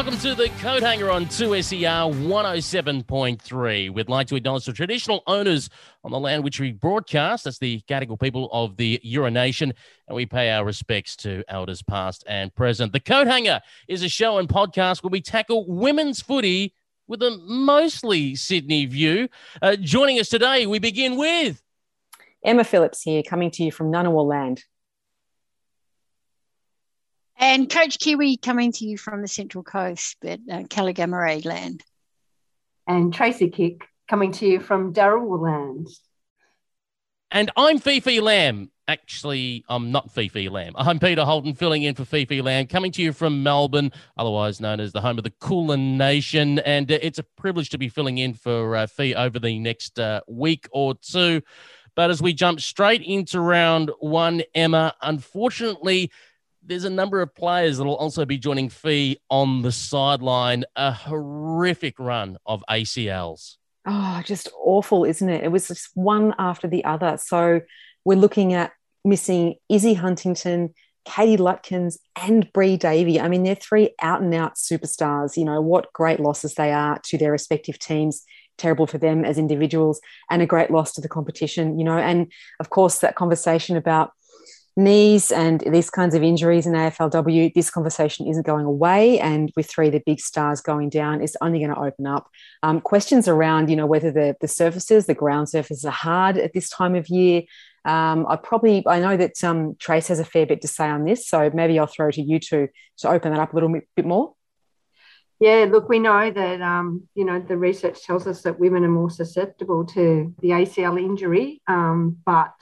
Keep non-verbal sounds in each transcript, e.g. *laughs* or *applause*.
welcome to the Coat Hanger on 2SER 107.3. We'd like to acknowledge the traditional owners on the land which we broadcast. That's the Gadigal people of the Eora Nation, and we pay our respects to elders past and present. The Coat Hanger is a show and podcast where we tackle women's footy with a mostly Sydney view. Uh, joining us today, we begin with Emma Phillips here, coming to you from Ngunnawal land. And Coach Kiwi coming to you from the Central Coast at uh, Kalagamaray land. And Tracy Kick coming to you from Darawal land. And I'm Fifi Lamb. Actually, I'm not Fifi Lamb. I'm Peter Holden, filling in for Fifi Lamb, coming to you from Melbourne, otherwise known as the home of the Kulin Nation. And uh, it's a privilege to be filling in for uh, Fee over the next uh, week or two. But as we jump straight into round one, Emma, unfortunately, there's a number of players that will also be joining Fee on the sideline. A horrific run of ACLs. Oh, just awful, isn't it? It was just one after the other. So we're looking at missing Izzy Huntington, Katie Lutkins, and Bree Davey. I mean, they're three out and out superstars. You know, what great losses they are to their respective teams. Terrible for them as individuals, and a great loss to the competition, you know. And of course, that conversation about knees and these kinds of injuries in AFLW, this conversation isn't going away. And with three of the big stars going down, it's only going to open up um, questions around, you know, whether the, the surfaces, the ground surfaces are hard at this time of year. Um, I probably, I know that um, Trace has a fair bit to say on this, so maybe I'll throw to you two to open that up a little bit more. Yeah, look, we know that um, you know the research tells us that women are more susceptible to the ACL injury, um, but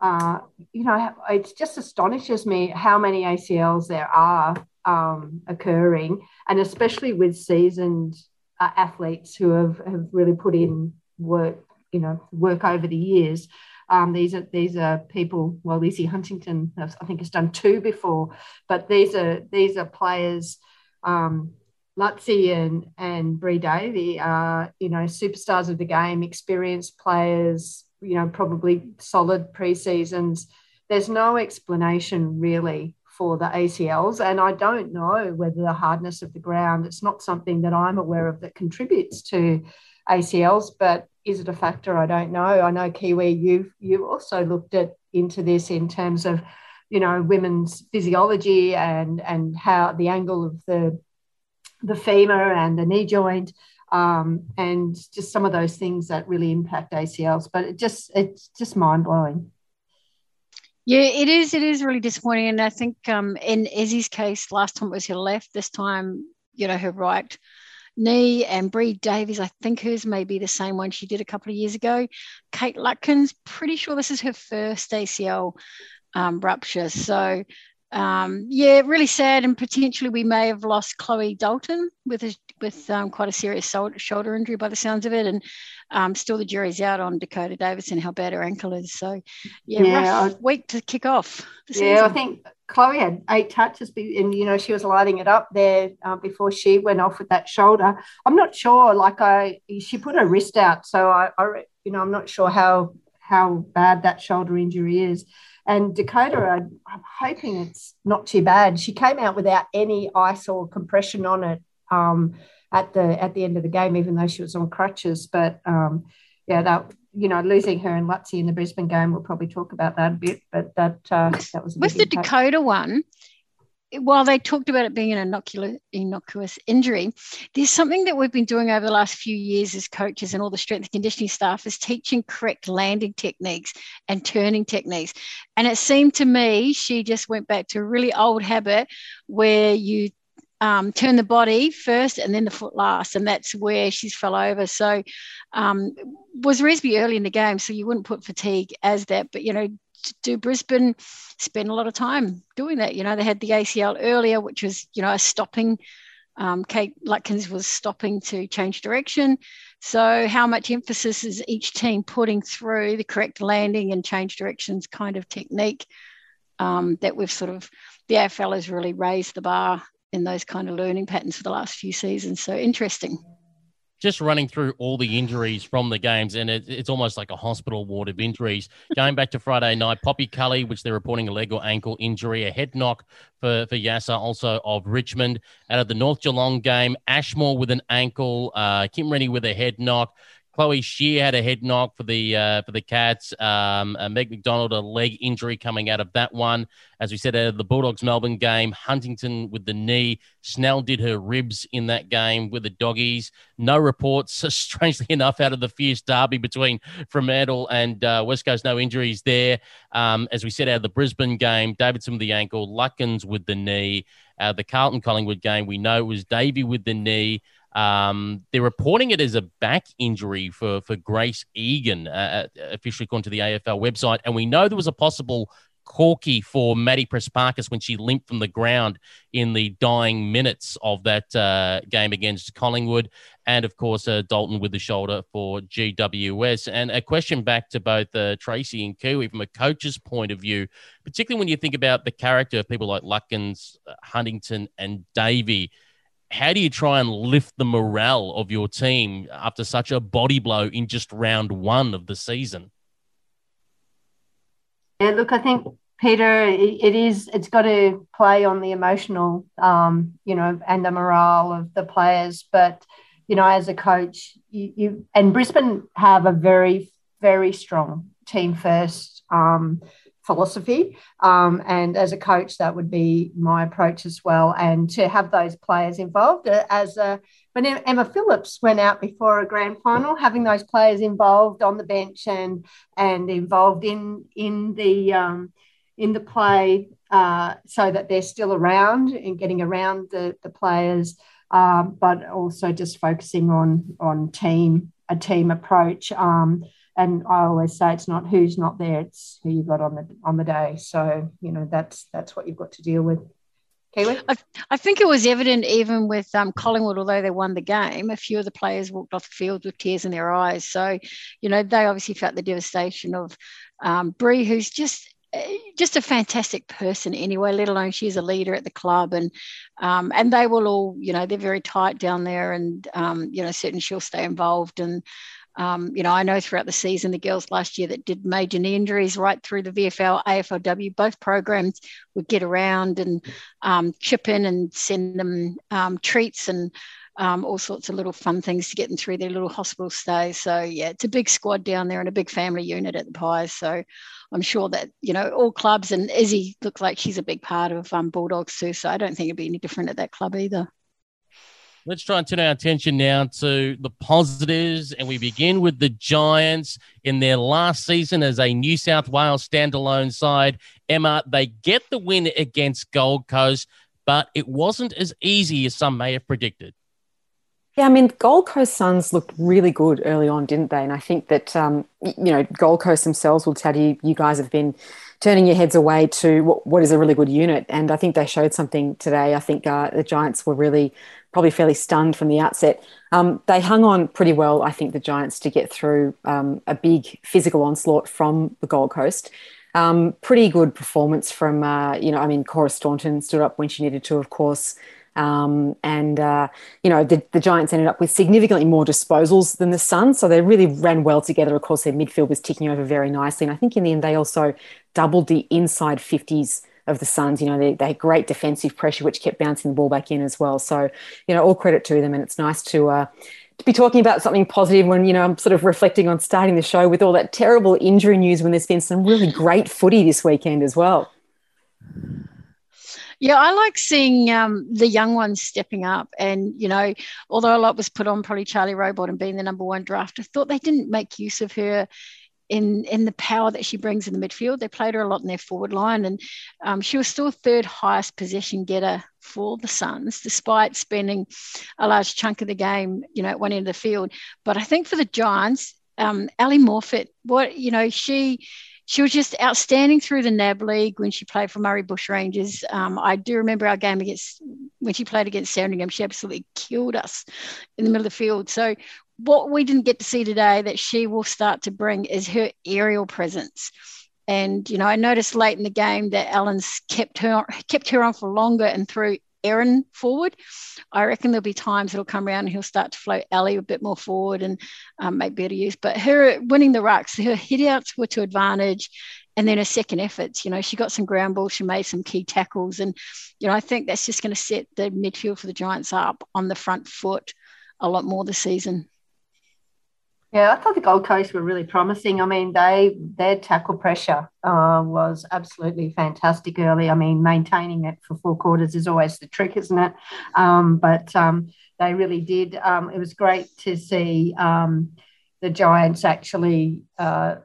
uh, you know, it just astonishes me how many ACLs there are um, occurring, and especially with seasoned uh, athletes who have, have really put in work, you know, work over the years. Um, these are these are people. Well, Izzy Huntington, I think, has done two before, but these are these are players. Um, Lutzi and and Bree Davey are you know superstars of the game, experienced players, you know, probably solid pre-seasons. There's no explanation really for the ACLs. And I don't know whether the hardness of the ground, it's not something that I'm aware of that contributes to ACLs, but is it a factor? I don't know. I know Kiwi, you've you've also looked at into this in terms of, you know, women's physiology and and how the angle of the the femur and the knee joint um, and just some of those things that really impact ACLs. But it just it's just mind blowing. Yeah, it is. It is really disappointing, and I think um, in Izzy's case, last time it was her left. This time, you know, her right knee. And Bree Davies, I think hers may be the same one she did a couple of years ago. Kate Lutkins, pretty sure this is her first ACL um, rupture. So um, yeah, really sad, and potentially we may have lost Chloe Dalton with a, with um, quite a serious shoulder injury by the sounds of it, and um, still the jury's out on Dakota Davidson how bad her ankle is. So yeah, yeah rough I, week to kick off. yeah, I think Chloe had eight touches, and you know she was lighting it up there uh, before she went off with that shoulder. I'm not sure. Like I, she put her wrist out, so I, I you know I'm not sure how how bad that shoulder injury is. And Dakota, I'm hoping it's not too bad. She came out without any ice or compression on it um, at the at the end of the game, even though she was on crutches. But um, yeah, that you know, losing her and Lutzi in the Brisbane game, we'll probably talk about that a bit. But that uh, that was with the impact. Dakota one while they talked about it being an innocuous, innocuous injury, there's something that we've been doing over the last few years as coaches and all the strength and conditioning staff is teaching correct landing techniques and turning techniques. And it seemed to me she just went back to a really old habit where you um, turn the body first and then the foot last, and that's where she's fell over. So um, was Resby early in the game, so you wouldn't put fatigue as that, but you know do Brisbane spend a lot of time doing that? You know, they had the ACL earlier, which was, you know, a stopping. Um, Kate Lutkins was stopping to change direction. So, how much emphasis is each team putting through the correct landing and change directions kind of technique um, that we've sort of, the AFL has really raised the bar in those kind of learning patterns for the last few seasons. So, interesting. Just running through all the injuries from the games, and it, it's almost like a hospital ward of injuries. Going back to Friday night, Poppy Kelly, which they're reporting a leg or ankle injury, a head knock for, for Yasser, also of Richmond. Out of the North Geelong game, Ashmore with an ankle, uh, Kim Rennie with a head knock. Chloe Scheer had a head knock for the uh, for the Cats. Um, uh, Meg McDonald a leg injury coming out of that one. As we said, out of the Bulldogs Melbourne game, Huntington with the knee. Snell did her ribs in that game with the doggies. No reports, *laughs* strangely enough, out of the fierce derby between Fremantle and uh, West Coast. No injuries there. Um, as we said, out of the Brisbane game, Davidson with the ankle, Lutkins with the knee. Uh, the Carlton Collingwood game, we know it was Davey with the knee. Um, they're reporting it as a back injury for for Grace Egan, uh, uh officially according to the AFL website, and we know there was a possible corky for Maddie Prespakis when she limped from the ground in the dying minutes of that uh, game against Collingwood. And of course, uh, Dalton with the shoulder for GWS. And a question back to both uh, Tracy and Kiwi from a coach's point of view, particularly when you think about the character of people like Lutkins, uh, Huntington, and Davey how do you try and lift the morale of your team after such a body blow in just round one of the season? Yeah, look, I think Peter, it is. It's got to play on the emotional, um, you know, and the morale of the players. But you know, as a coach, you, you and Brisbane have a very, very strong team first um, philosophy. Um, and as a coach, that would be my approach as well. And to have those players involved, uh, as a, when Emma Phillips went out before a grand final, having those players involved on the bench and and involved in in the um, in the play, uh, so that they're still around and getting around the the players, um, but also just focusing on on team a team approach. Um, and I always say it's not who's not there, it's who you've got on the on the day. So you know that's that's what you've got to deal with. I, I, think it was evident even with um, Collingwood, although they won the game, a few of the players walked off the field with tears in their eyes. So, you know, they obviously felt the devastation of um, Bree, who's just eh, just a fantastic person anyway, let alone she's a leader at the club and um, and they will all, you know, they're very tight down there and um, you know, certainly she'll stay involved and um, you know, I know throughout the season, the girls last year that did major knee injuries right through the VFL, AFLW, both programs would get around and um, chip in and send them um, treats and um, all sorts of little fun things to get them through their little hospital stays. So, yeah, it's a big squad down there and a big family unit at the Pies. So, I'm sure that, you know, all clubs and Izzy looks like she's a big part of um, Bulldogs too. So, I don't think it'd be any different at that club either. Let's try and turn our attention now to the positives, and we begin with the Giants in their last season as a New South Wales standalone side. Emma, they get the win against Gold Coast, but it wasn't as easy as some may have predicted. Yeah, I mean, Gold Coast Suns looked really good early on, didn't they? And I think that, um, you know, Gold Coast themselves will tell you, you guys have been turning your heads away to what, what is a really good unit. And I think they showed something today. I think uh, the Giants were really probably fairly stunned from the outset. Um, they hung on pretty well, I think, the Giants to get through um, a big physical onslaught from the Gold Coast. Um, pretty good performance from, uh, you know, I mean, Cora Staunton stood up when she needed to, of course. Um, and, uh, you know, the, the, Giants ended up with significantly more disposals than the Suns. So they really ran well together. Of course, their midfield was ticking over very nicely. And I think in the end, they also doubled the inside 50s of the Suns. You know, they, they had great defensive pressure, which kept bouncing the ball back in as well. So, you know, all credit to them. And it's nice to, uh, to be talking about something positive when, you know, I'm sort of reflecting on starting the show with all that terrible injury news when there's been some really great footy this weekend as well. Yeah, I like seeing um, the young ones stepping up. And, you know, although a lot was put on probably Charlie Rowbottom and being the number one draft, I thought they didn't make use of her in in the power that she brings in the midfield. They played her a lot in their forward line, and um, she was still third highest possession getter for the Suns, despite spending a large chunk of the game, you know, at one end of the field. But I think for the Giants, um, Ally Morphett, what you know, she she was just outstanding through the NAB League when she played for Murray Bushrangers. Um, I do remember our game against when she played against Sandringham. She absolutely killed us in the middle of the field. So what we didn't get to see today that she will start to bring is her aerial presence. And you know, I noticed late in the game that Ellen's kept her kept her on for longer and threw Erin forward. I reckon there'll be times it'll come around and he'll start to float Ellie a bit more forward and um, make better use. But her winning the rucks, her hit outs were to advantage. And then her second efforts, you know, she got some ground balls, she made some key tackles. And, you know, I think that's just going to set the midfield for the Giants up on the front foot a lot more this season. Yeah, I thought the Gold Coast were really promising. I mean, they their tackle pressure uh, was absolutely fantastic early. I mean, maintaining it for four quarters is always the trick, isn't it? Um, but um, they really did. Um, it was great to see um, the Giants actually uh,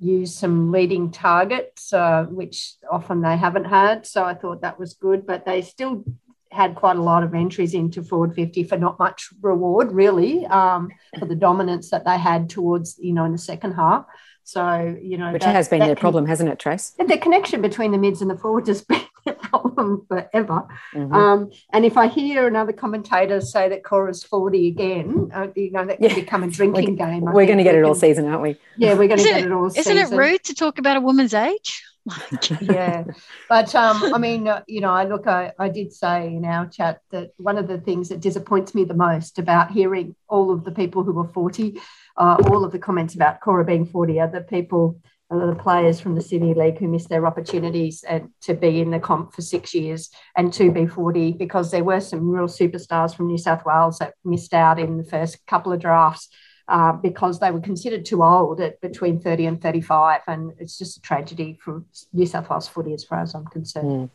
use some leading targets, uh, which often they haven't had. So I thought that was good. But they still had quite a lot of entries into forward 50 for not much reward really um, for the dominance that they had towards you know in the second half so you know which that, has been their problem hasn't it trace the connection between the mids and the forwards has *laughs* been a problem forever mm-hmm. um, and if i hear another commentator say that cora's 40 again uh, you know that could yeah. become a drinking we're, game I we're going to get it all season aren't we yeah we're going to get it, it all isn't season. it rude to talk about a woman's age *laughs* yeah. But um, i mean uh, you know i look I, I did say in our chat that one of the things that disappoints me the most about hearing all of the people who were 40 uh, all of the comments about cora being 40 are the people the players from the Sydney League who missed their opportunities and to be in the comp for six years and to be 40 because there were some real superstars from New South Wales that missed out in the first couple of drafts uh, because they were considered too old at between 30 and 35. And it's just a tragedy for New South Wales footy as far as I'm concerned. Mm.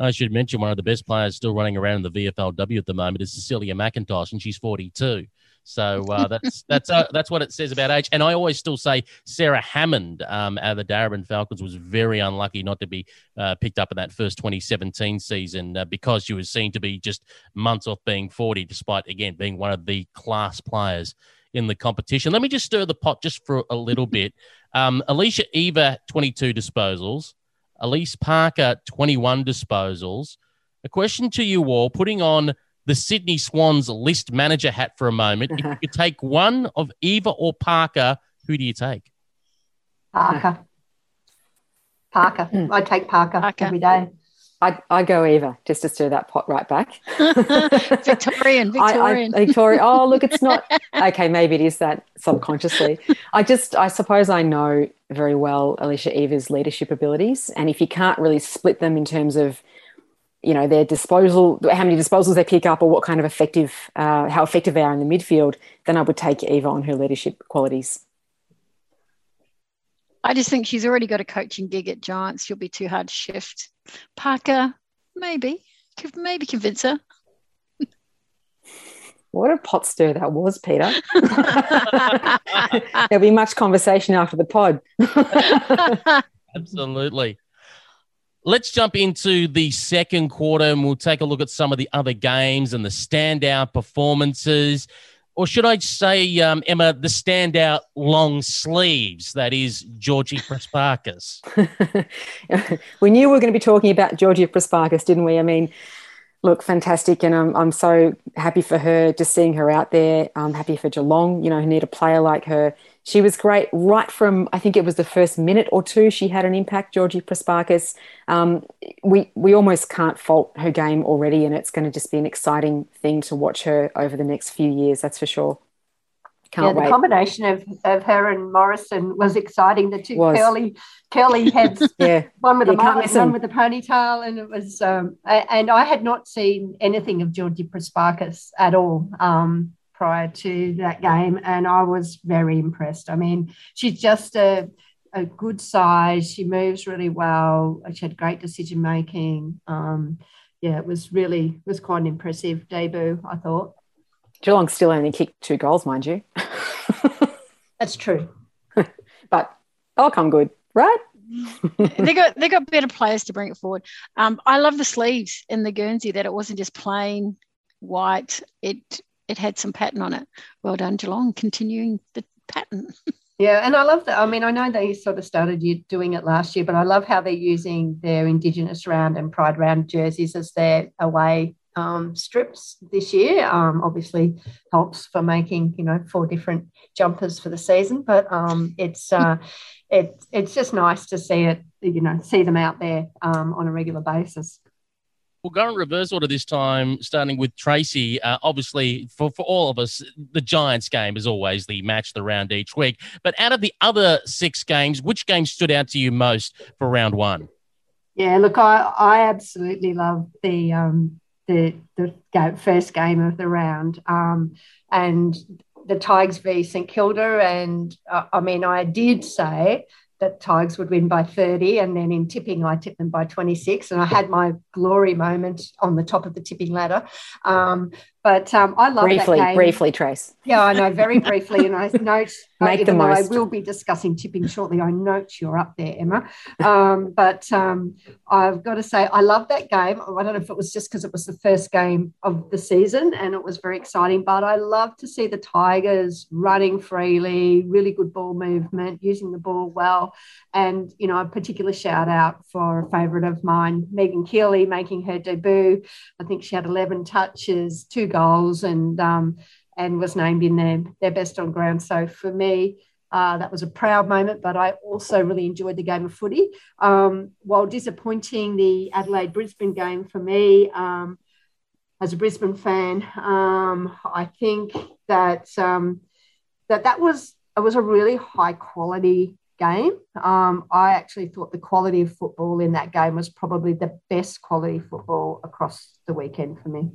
I should mention one of the best players still running around in the VFLW at the moment is Cecilia McIntosh, and she's 42. So uh, *laughs* that's that's uh, that's what it says about age. And I always still say Sarah Hammond um, out of the Darebin Falcons was very unlucky not to be uh, picked up in that first 2017 season uh, because she was seen to be just months off being 40, despite again being one of the class players in the competition. Let me just stir the pot just for a little *laughs* bit. Um, Alicia Eva, 22 disposals. Alyce Parker, 21 disposals. A question to you all, putting on the Sydney Swans list manager hat for a moment. If you could *laughs* take one of Eva or Parker, who do you take? Parker. Parker. Hmm. I take Parker, Parker. every day. I I go Eva just to stir that pot right back. *laughs* Victorian, Victorian, *laughs* I, I, Victoria. Oh, look, it's not *laughs* okay. Maybe it is that subconsciously. I just, I suppose, I know very well Alicia Eva's leadership abilities, and if you can't really split them in terms of, you know, their disposal, how many disposals they pick up, or what kind of effective, uh, how effective they are in the midfield, then I would take Eva on her leadership qualities. I just think she's already got a coaching gig at Giants. She'll be too hard to shift. Parker, maybe, could maybe convince her. What a pot stir that was, Peter. *laughs* There'll be much conversation after the pod. *laughs* Absolutely. Let's jump into the second quarter and we'll take a look at some of the other games and the standout performances or should I say, um, Emma, the standout long sleeves, that is Georgie Prespakis? *laughs* we knew we were going to be talking about Georgie Prespakis, didn't we? I mean, look, fantastic. And I'm, I'm so happy for her, just seeing her out there. I'm happy for Geelong, you know, who need a player like her she was great right from I think it was the first minute or two. She had an impact, Georgie Prespakis. Um, we we almost can't fault her game already, and it's going to just be an exciting thing to watch her over the next few years. That's for sure. Can't yeah, the wait. combination of, of her and Morrison was exciting. The two was. curly curly *laughs* heads, yeah, one with a mullet, one with a ponytail, and it was. Um, and I had not seen anything of Georgie Prespakis at all. Um, prior to that game, and I was very impressed. I mean, she's just a, a good size. She moves really well. She had great decision making. Um, yeah, it was really it was quite an impressive debut. I thought. Geelong still only kicked two goals, mind you. *laughs* That's true. but I'll come good, right? they *laughs* got they got better players to bring it forward. Um, I love the sleeves in the Guernsey that it wasn't just plain white. It it had some pattern on it. Well done, Geelong, continuing the pattern. *laughs* Yeah, and I love that. I mean, I know they sort of started doing it last year, but I love how they're using their Indigenous round and Pride round jerseys as their away um, strips this year. Um, obviously, helps for making you know four different jumpers for the season, but um, it's uh, it, it's just nice to see it. You know, see them out there um, on a regular basis. We'll go in reverse order this time, starting with Tracy. Uh, obviously, for, for all of us, the Giants game is always the match the round each week. But out of the other six games, which game stood out to you most for round one? Yeah, look, I, I absolutely love the um, the the first game of the round, um, and the Tigers v St Kilda. And uh, I mean, I did say that Tigers would win by 30. And then in tipping, I tipped them by 26. And I had my glory moment on the top of the tipping ladder. Um, but um, I love briefly, that game. briefly, briefly, Trace. Yeah, I know, very briefly. And I *laughs* note, Make even the most. I will be discussing tipping shortly, I note you're up there, Emma. Um, but um, I've got to say, I love that game. I don't know if it was just because it was the first game of the season and it was very exciting, but I love to see the Tigers running freely, really good ball movement, using the ball well. And, you know, a particular shout out for a favourite of mine, Meagan Kiely, making her debut. I think she had 11 touches, two goals and um, and was named in their, their best on ground. So for me, uh, that was a proud moment, but I also really enjoyed the game of footy. Um, while disappointing, the Adelaide Brisbane game for me, um, as a Brisbane fan, um, I think that um, that that was it was a really high quality game. Um, I actually thought the quality of football in that game was probably the best quality football across the weekend for me.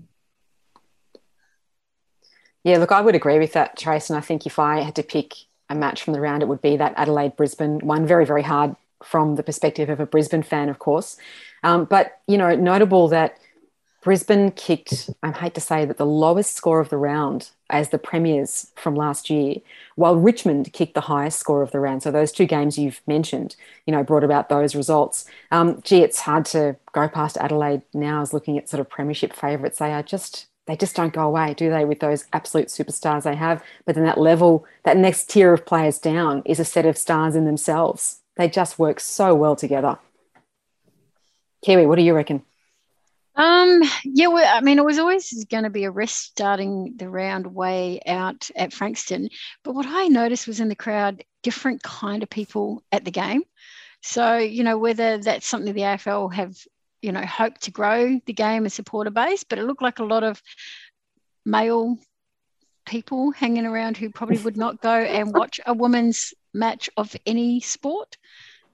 Yeah, look, I would agree with that, Trace. And I think if I had to pick a match from the round, it would be that Adelaide Brisbane one. Very, very hard from the perspective of a Brisbane fan, of course. Um, but, you know, notable that Brisbane kicked, I hate to say that, the lowest score of the round as the premiers from last year, while Richmond kicked the highest score of the round. So those two games you've mentioned, you know, brought about those results. Um, gee, it's hard to go past Adelaide now as looking at sort of premiership favourites. They are just they just don't go away, do they, with those absolute superstars they have? But then that level, that next tier of players down is a set of stars in themselves. They just work so well together. Kiwi, what do you reckon? Um, yeah, well, I mean, it was always going to be a risk starting the round way out at Frankston. But what I noticed was in the crowd, different kind of people at the game. So, you know, whether that's something the AFL have you know, hope to grow the game and supporter base, but it looked like a lot of male people hanging around who probably would not go and *laughs* watch a women's match of any sport.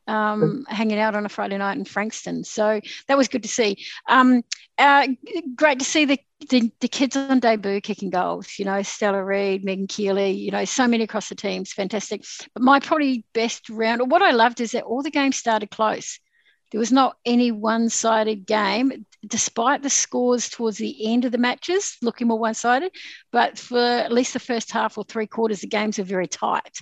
Um, hanging out on a Friday night in Frankston. So that was good to see. Um, uh, great to see the, the, the kids on debut kicking goals. You know, Stella Reid, Meagan Kiely. You know, so many across the teams, fantastic. But my probably best round, what I loved is that all the games started close. There was not any one sided game, despite the scores towards the end of the matches looking more one sided. But for at least the first half or three quarters, the games are very tight.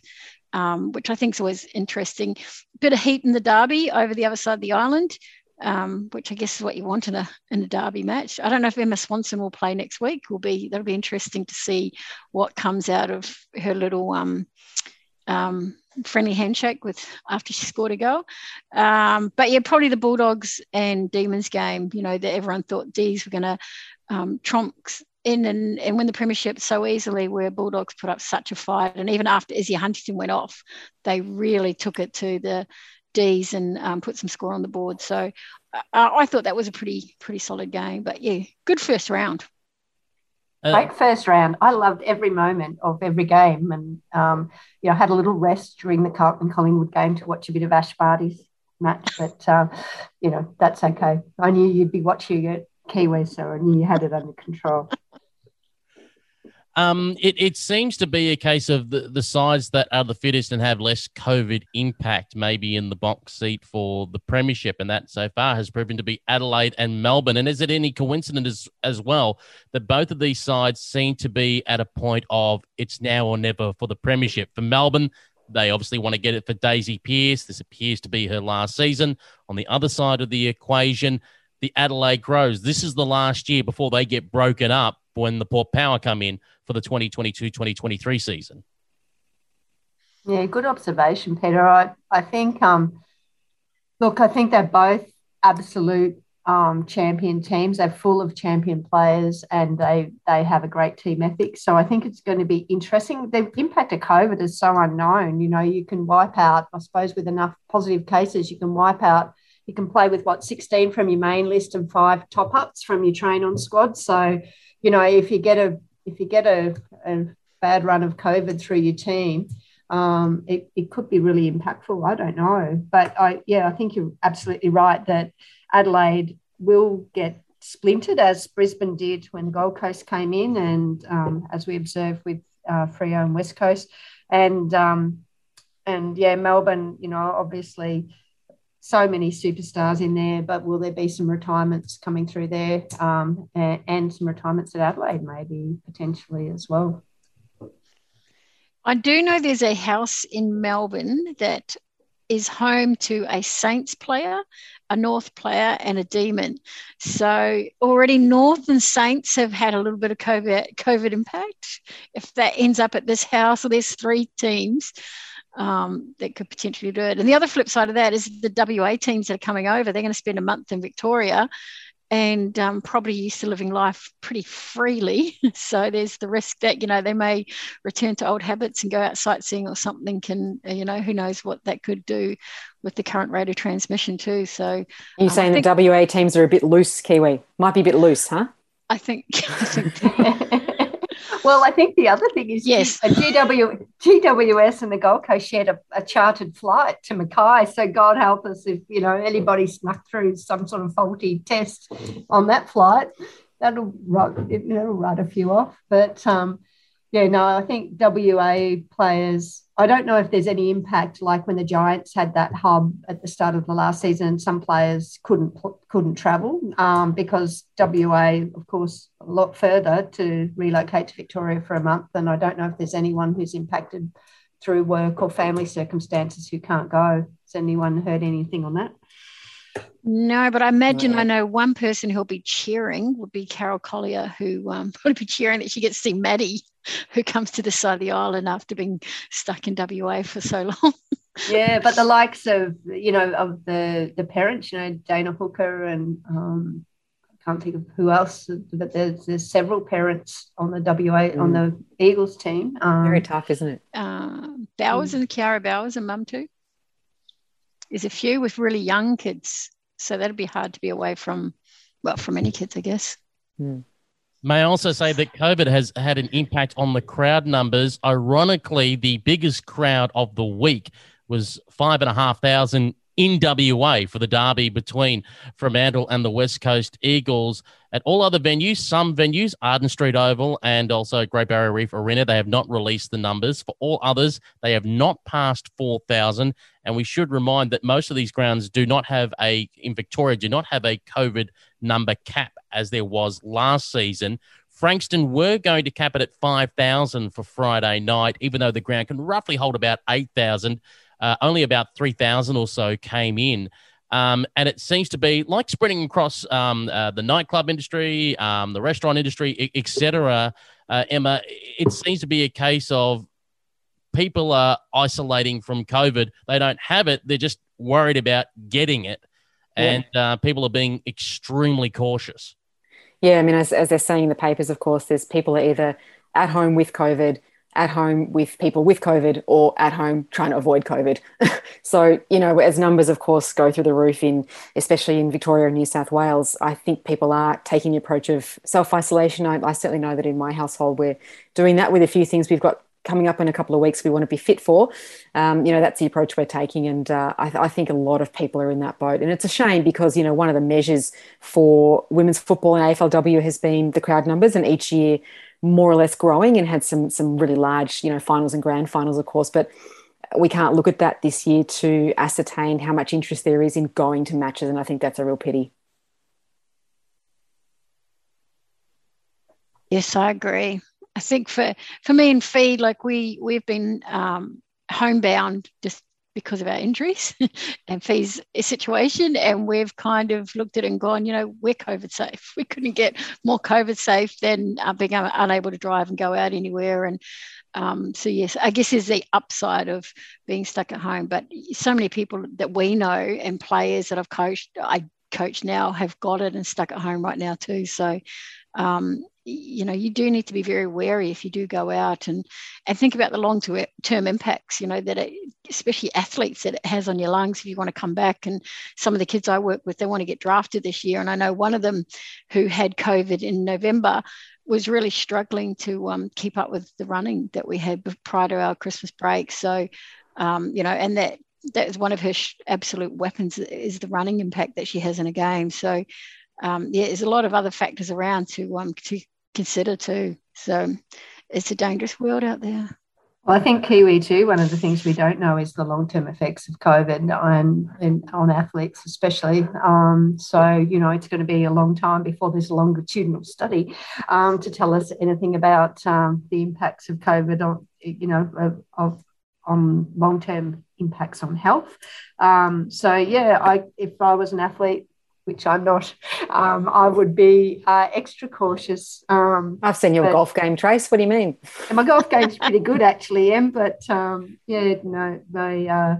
Um, which I think is always interesting. Bit of heat in the derby over the other side of the island, um, which I guess is what you want in a in a derby match. I don't know if Emma Swanson will play next week. Will be that'll be interesting to see what comes out of her little um, um, friendly handshake with after she scored a goal. Um, but yeah, probably the Bulldogs and Demons game. You know that everyone thought D's were going to um, trump in and, and win the premiership so easily, where Bulldogs put up such a fight. And even after Izzy Huntington went off, they really took it to the D's and um, put some score on the board. So uh, I thought that was a pretty pretty solid game. But yeah, good first round. Uh, Great first round. I loved every moment of every game, and um, you know, had a little rest during the Carlton Collingwood game to watch a bit of Ash Barty's match. But um, you know, that's okay. I knew you'd be watching it, Kiwi, so I knew you had it under control. Um, it, it seems to be a case of the, the sides that are the fittest and have less COVID impact, maybe in the box seat for the Premiership. And that so far has proven to be Adelaide and Melbourne. And is it any coincidence as, as well that both of these sides seem to be at a point of it's now or never for the Premiership? For Melbourne, they obviously want to get it for Daisy Pearce. This appears to be her last season. On the other side of the equation, the Adelaide Crows. This is the last year before they get broken up when the Port Power come in for the 2022-2023 season. Yeah, good observation, Peter. I, I think, um, look, I think they're both absolute um, champion teams. They're full of champion players and they they have a great team ethic. So I think it's going to be interesting. The impact of COVID is so unknown. You know, you can wipe out, I suppose, with enough positive cases, you can wipe out you can play with what 16 from your main list and five top ups from your train on squad. So, you know, if you get a if you get a, a bad run of COVID through your team, um, it, it could be really impactful. I don't know. But I yeah, I think you're absolutely right that Adelaide will get splintered as Brisbane did when the Gold Coast came in, and um, as we observed with uh, Freo and West Coast, and um, and yeah, Melbourne, you know, obviously so many superstars in there, but will there be some retirements coming through there um, and, and some retirements at Adelaide, maybe potentially as well? I do know there's a house in Melbourne that is home to a Saints player, a North player, and a Demon. So already North and Saints have had a little bit of COVID, COVID impact. If that ends up at this house, or there's three teams um, that could potentially do it. And the other flip side of that is the WA teams that are coming over. They're going to spend a month in Victoria and um, probably used to living life pretty freely. *laughs* so there's the risk that, you know, they may return to old habits and go out sightseeing or something can, you know, who knows what that could do with the current rate of transmission too. So you're um, saying think, the WA teams are a bit loose, Kiwi? Might be a bit loose, huh? I think, *laughs* I think well, I think the other thing is yes, GW, GWS and the Gold Coast shared a, a, chartered flight to Mackay. So God help us if you know anybody snuck through some sort of faulty test on that flight. That'll will run a few off. But um, yeah, no, I think WA players I don't know if there's any impact like when the Giants had that hub at the start of the last season. Some players couldn't couldn't travel um, because WA, of course, a lot further to relocate to Victoria for a month. And I don't know if there's anyone who's impacted through work or family circumstances who can't go. Has anyone heard anything on that? No, but I imagine I know one person who'll be cheering would be Carol Collier, who um, *laughs* would be cheering that she gets to see Maddie, who comes to the side of the island after being stuck in WA for so *laughs* long. yeah, but the likes of you know of the the parents, you know Dana Hooker and um, I can't think of who else, but there's, there's several parents on the WA mm. on the Eagles team. Um, Very tough, isn't it? Uh, Bowers mm. and Kiara Bowers and mum too. There's a few with really young kids so that'd be hard to be away from, well, from any kids, I guess. Hmm. May I also say that COVID has had an impact on the crowd numbers. Ironically, the biggest crowd of the week was five and a half thousand in WA for the derby between Fremantle and the West Coast Eagles. At all other venues, some venues, Arden Street Oval and also Great Barrier Reef Arena, they have not released the numbers. For all others, they have not passed 4,000. And we should remind that most of these grounds do not have a, in Victoria, do not have a COVID number cap as there was last season. Frankston were going to cap it at 5,000 for Friday night, even though the ground can roughly hold about 8,000 uh, only about 3,000 or so came in. Um, and it seems to be like spreading across um, uh, the nightclub industry, um, the restaurant industry, etc. Uh, Emma, it seems to be a case of people are isolating from COVID. They don't have it; they're just worried about getting it, and yeah. uh, people are being extremely cautious. Yeah, I mean, as, as they're saying in the papers, of course, there's people are either at home with COVID at home with people with COVID or at home trying to avoid COVID. *laughs* so, you know, as numbers, of course, go through the roof in, especially in Victoria and New South Wales, I think people are taking the approach of self isolation. I, I, certainly know that in my household, we're doing that with a few things we've got coming up in a couple of weeks we want to be fit for. Um, you know, that's the approach we're taking. And uh, I, I think a lot of people are in that boat. And it's a shame because, you know, one of the measures for women's football and AFLW has been the crowd numbers. And each year, more or less growing and had some some really large, you know, finals and grand finals, of course. But we can't look at that this year to ascertain how much interest there is in going to matches, and I think that's a real pity. Yes, I agree. I think for for me and feed, like we we've been um, homebound just because of our injuries *laughs* and fees situation. And we've kind of looked at it and gone, you know, we're COVID safe. *laughs* We couldn't get more COVID safe than uh, being unable to drive and go out anywhere. And um, so, yes, I guess is the upside of being stuck at home. But so many people that we know and players that I've coached, I coach now have got it and stuck at home right now too. So, um, you know you do need to be very wary if you do go out and and think about the long term impacts you know that it, especially athletes that it has on your lungs if you want to come back. And some of the kids i work with they want to get drafted this year. And i know one of them who had covid in november was really struggling to um, keep up with the running that we had prior to our christmas break. So um, you know and that that is one of her sh- absolute weapons is the running impact that she has in a game. So um, yeah, there's a lot of other factors around to um, to consider too. So it's a dangerous world out there. Well, I think Kiwi too. One of the things we don't know is the long-term effects of COVID on on athletes, especially. Um, so you know, it's going to be a long time before there's a longitudinal study um, to tell us anything about um, the impacts of COVID on you know of, of on long-term impacts on health. Um, so yeah, I if I was an athlete which I'm not, um, I would be uh, extra cautious. Um, I've seen your golf game, Trace. What do you mean? my golf game's pretty *laughs* good, actually, Em. But um, yeah, no, they. Uh,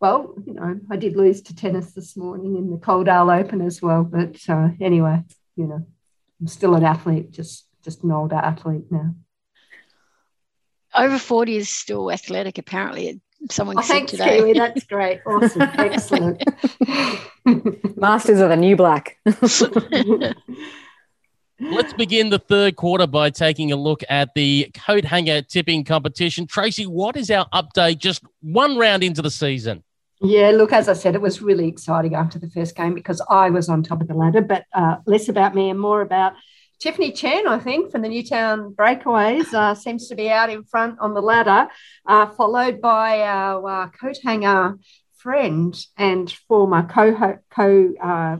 well, you know, I did lose to tennis this morning in the Coaldale Open as well. But uh, anyway, you know, I'm still an athlete, just just an older athlete now. Over 40 is still athletic, apparently someone oh, thanks, today. Kiwi. That's *laughs* great. Awesome. Excellent. *laughs* *laughs* Masters of the new black. *laughs* Let's begin the third quarter by taking a look at the coat hanger tipping competition. Tracy, what is our update just one round into the season? Yeah, look, as I said, it was really exciting after the first game because I was on top of the ladder, but uh, less about me and more about Tiffany Chen, I think, from the Newtown Breakaways, uh, seems to be out in front on the ladder, uh, followed by our uh, coat hanger friend and former co co uh,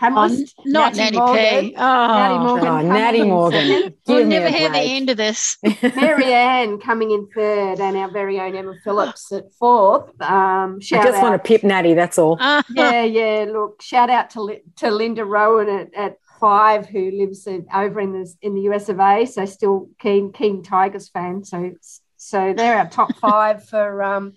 panelist, oh, not Natty, Natty Morgan. P. Oh, Natty Morgan. Oh, Natty Morgan. *laughs* we'll never hear the end of this. *laughs* Marianne coming in third, and our very own Emma Phillips at fourth. Um, I just out. want to pip Natty, that's all. *laughs* yeah, yeah. Look, shout out to to Linda Rowan at, at five who lives in, over in the in the US of A, so still keen keen Tigers fan. So so they're our top five for um,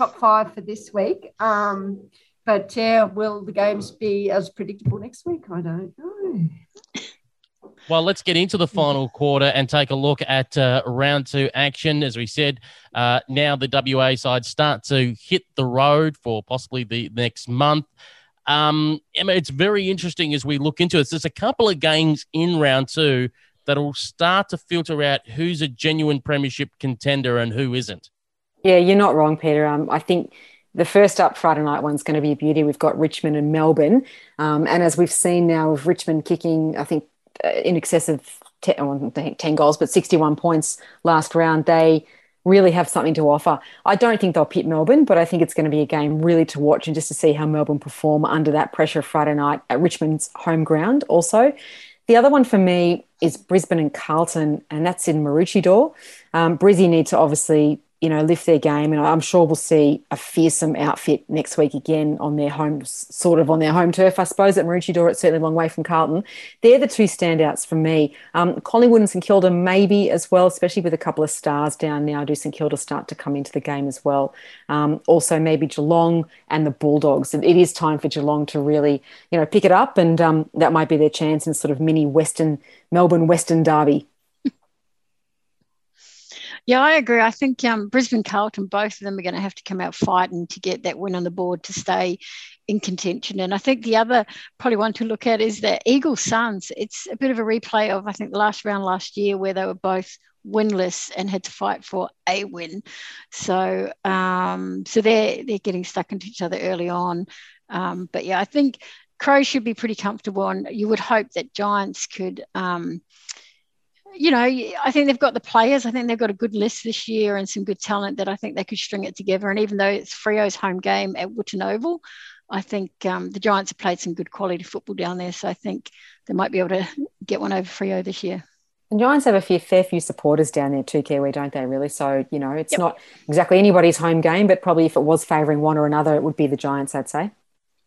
top five for this week. Um, but yeah, will the games be as predictable next week? I don't know. Well, let's get into the final quarter and take a look at uh, round two action. As we said, uh, now the WA side start to hit the road for possibly the next month. Um, Emma, it's very interesting as we look into this. There's a couple of games in round two that'll start to filter out who's a genuine premiership contender and who isn't. Yeah, you're not wrong, Peter. Um, I think the first up Friday night one's going to be a beauty. We've got Richmond and Melbourne. Um, and as we've seen now with Richmond kicking, I think, uh, in excess of 10, 10 goals, but 61 points last round, they really have something to offer. I don't think they'll pit Melbourne, but I think it's going to be a game really to watch and just to see how Melbourne perform under that pressure Friday night at Richmond's home ground also. The other one for me is Brisbane and Carlton, and that's in Maroochydore. Um, Brizzy need to obviously you know, lift their game. And I'm sure we'll see a fearsome outfit next week again on their home, sort of on their home turf, I suppose, at Maroochydore. It's certainly a long way from Carlton. They're the two standouts for me. Um, Collingwood and St Kilda maybe as well, especially with a couple of stars down now. Do St Kilda start to come into the game as well? Um, also, maybe Geelong and the Bulldogs. It is time for Geelong to really, you know, pick it up, and um, that might be their chance in sort of mini Western Melbourne Western Derby. Yeah, I agree. I think um, Brisbane Carlton, both of them are going to have to come out fighting to get that win on the board to stay in contention. And I think the other probably one to look at is the Eagles Suns. It's a bit of a replay of I think the last round last year where they were both winless and had to fight for a win. So um, so they're they're getting stuck into each other early on. Um, but yeah, I think Crows should be pretty comfortable, and you would hope that Giants could. Um, you know, I think they've got the players. I think they've got a good list this year and some good talent that I think they could string it together. And even though it's Freo's home game at Whitten Oval, I think um, the Giants have played some good quality football down there. So I think they might be able to get one over Freo this year. And Giants have a fair, fair few supporters down there too, Kiwi, don't they, really? So, you know, it's yep. not exactly anybody's home game, but probably if it was favouring one or another, it would be the Giants, I'd say.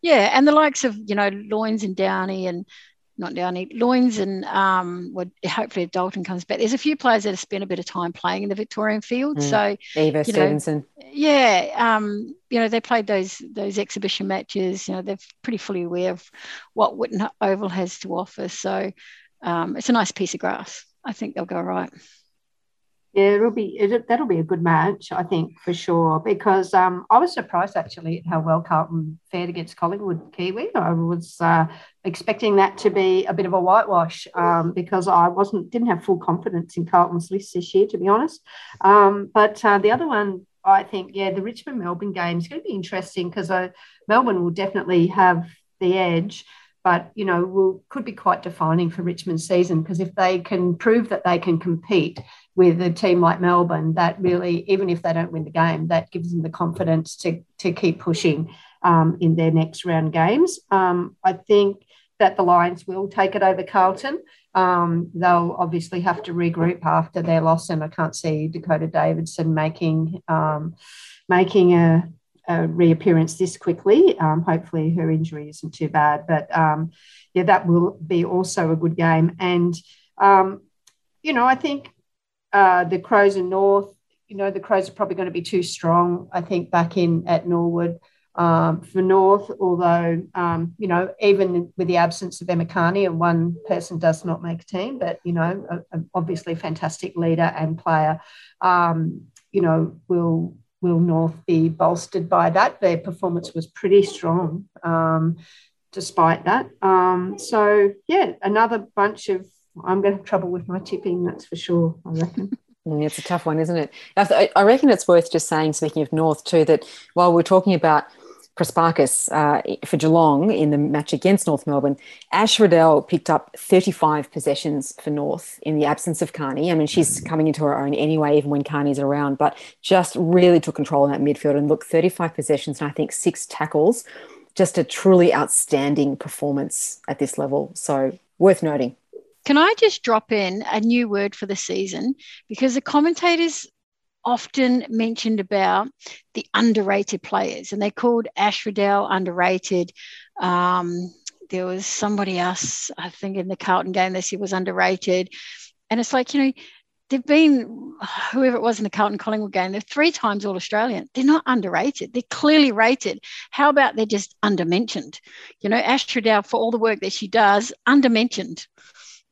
Yeah, and the likes of, you know, Loynes and Downey and not Downey, loins and um, would hopefully if Dalton comes back. There's a few players that have spent a bit of time playing in the Victorian field. Mm. So Eva Stevenson. Know, yeah, um, you know, they played those those exhibition matches. You know, they're pretty fully aware of what Whitten Oval has to offer. So um, it's a nice piece of grass. I think they'll go right. Yeah, it'll be it, that'll be a good match, I think for sure. Because um, I was surprised actually at how well Carlton fared against Collingwood Kiwi. I was uh, expecting that to be a bit of a whitewash um, because I wasn't didn't have full confidence in Carlton's list this year, to be honest. Um, but uh, the other one, I think, yeah, the Richmond Melbourne game is going to be interesting because uh, Melbourne will definitely have the edge but you know will could be quite defining for Richmond's season because if they can prove that they can compete with a team like Melbourne, that really even if they don't win the game, that gives them the confidence to to keep pushing um, in their next round games. Um, I think that the Lions will take it over Carlton. Um, they'll obviously have to regroup after their loss, and I can't see Dakota Davidson making um, making a a reappearance this quickly. Um, hopefully, her injury isn't too bad. But um, yeah, that will be also a good game. And, um, you know, I think uh, the Crows and North, you know, the Crows are probably going to be too strong, I think, back in at Norwood. Um, for North, although, um, you know, even with the absence of Emma Kearney, and one person does not make a team, but, you know, a, a obviously fantastic leader and player, um, you know, will will North be bolstered by that? Their performance was pretty strong um, despite that. Um, so, yeah, another bunch of, I'm going to have trouble with my tipping, that's for sure, I reckon. *laughs* It's a tough one, isn't it? I reckon it's worth just saying, speaking of North, too, that while we're talking about Prespakis uh, for Geelong in the match against North Melbourne, Ash Riddell picked up 35 possessions for North in the absence of Kearney. I mean, she's coming into her own anyway, even when Kearney's around, but just really took control in that midfield and look, 35 possessions and I think six tackles. Just a truly outstanding performance at this level. So worth noting. Can I just drop in a new word for the season? Because the commentators often mentioned about the underrated players, and they called Ash Riddell underrated. Um, there was somebody else, I think, in the Carlton game this year was underrated. And it's like, you know, they've been, whoever it was in the Carlton Collingwood game, they're three times All Australian. They're not underrated. They're clearly rated. How about they're just undermentioned? You know, Ash Riddell, for all the work that she does, undermentioned.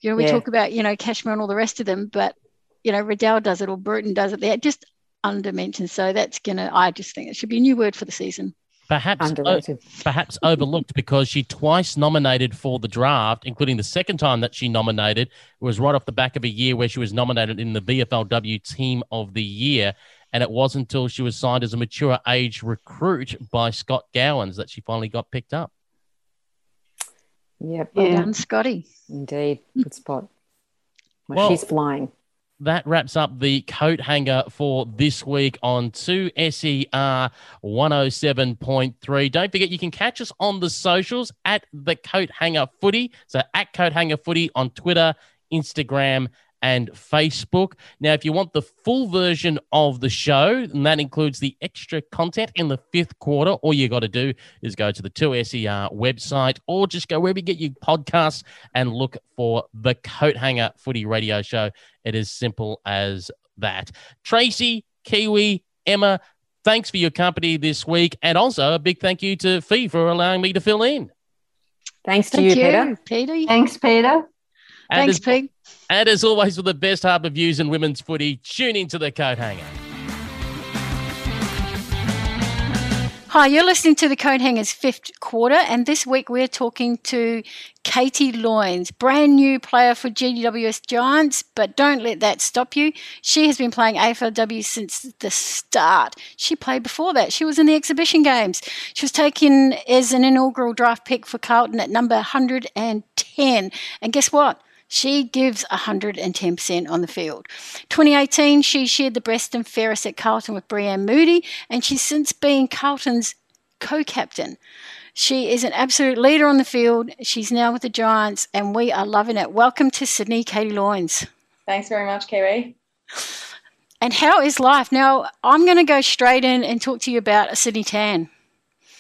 You know, we yeah. talk about, you know, Cashmere and all the rest of them, but you know, Riddell does it or Bruton does it. They're just undermentioned. So that's gonna. I just think it should be a new word for the season. Perhaps, o- perhaps overlooked because she twice nominated for the draft, including the second time that she nominated it was right off the back of a year where she was nominated in the VFLW Team of the Year. And it wasn't until she was signed as a mature age recruit by Scott Gowans that she finally got picked up. Yep. Well yeah. done, Scotty. Indeed. Good spot. Well, well, she's flying that wraps up the coat hanger for this week on 2SER 107.3. Don't forget, you can catch us on the socials at the Coat Hanger Footy. So at Coat Hanger Footy on Twitter, Instagram, and Facebook. Now, if you want the full version of the show, and that includes the extra content in the fifth quarter, all you got to do is go to the 2SER website or just go wherever you get your podcasts and look for the Coat Hanger Footy Radio Show. It is simple as that. Tracy, Kiwi, Emma, thanks for your company this week. And also a big thank you to Fee for allowing me to fill in. Thanks to Thank you, Peter. Peter. Thanks, Peter. And Thanks, as, Pig. And as always, with the best harbour views in women's footy, tune into the coat hanger. Hi, you're listening to the Coat Hangers fifth quarter, and this week we're talking to Katie Loynes, brand new player for GWS Giants, but don't let that stop you. She has been playing AFLW since the start. She played before that. She was in the exhibition games. She was taken as an inaugural draft pick for Carlton at number 110. And guess what? She gives 110% on the field. 2018, she shared the breast and fairest at Carlton with Breann Moody, and she's since been Carlton's co captain. She is an absolute leader on the field. She's now with the Giants, and we are loving it. Welcome to Sydney, Katie Loynes. Thanks very much, Kiwi. And how is life? Now, I'm going to go straight in and talk to you about a Sydney tan.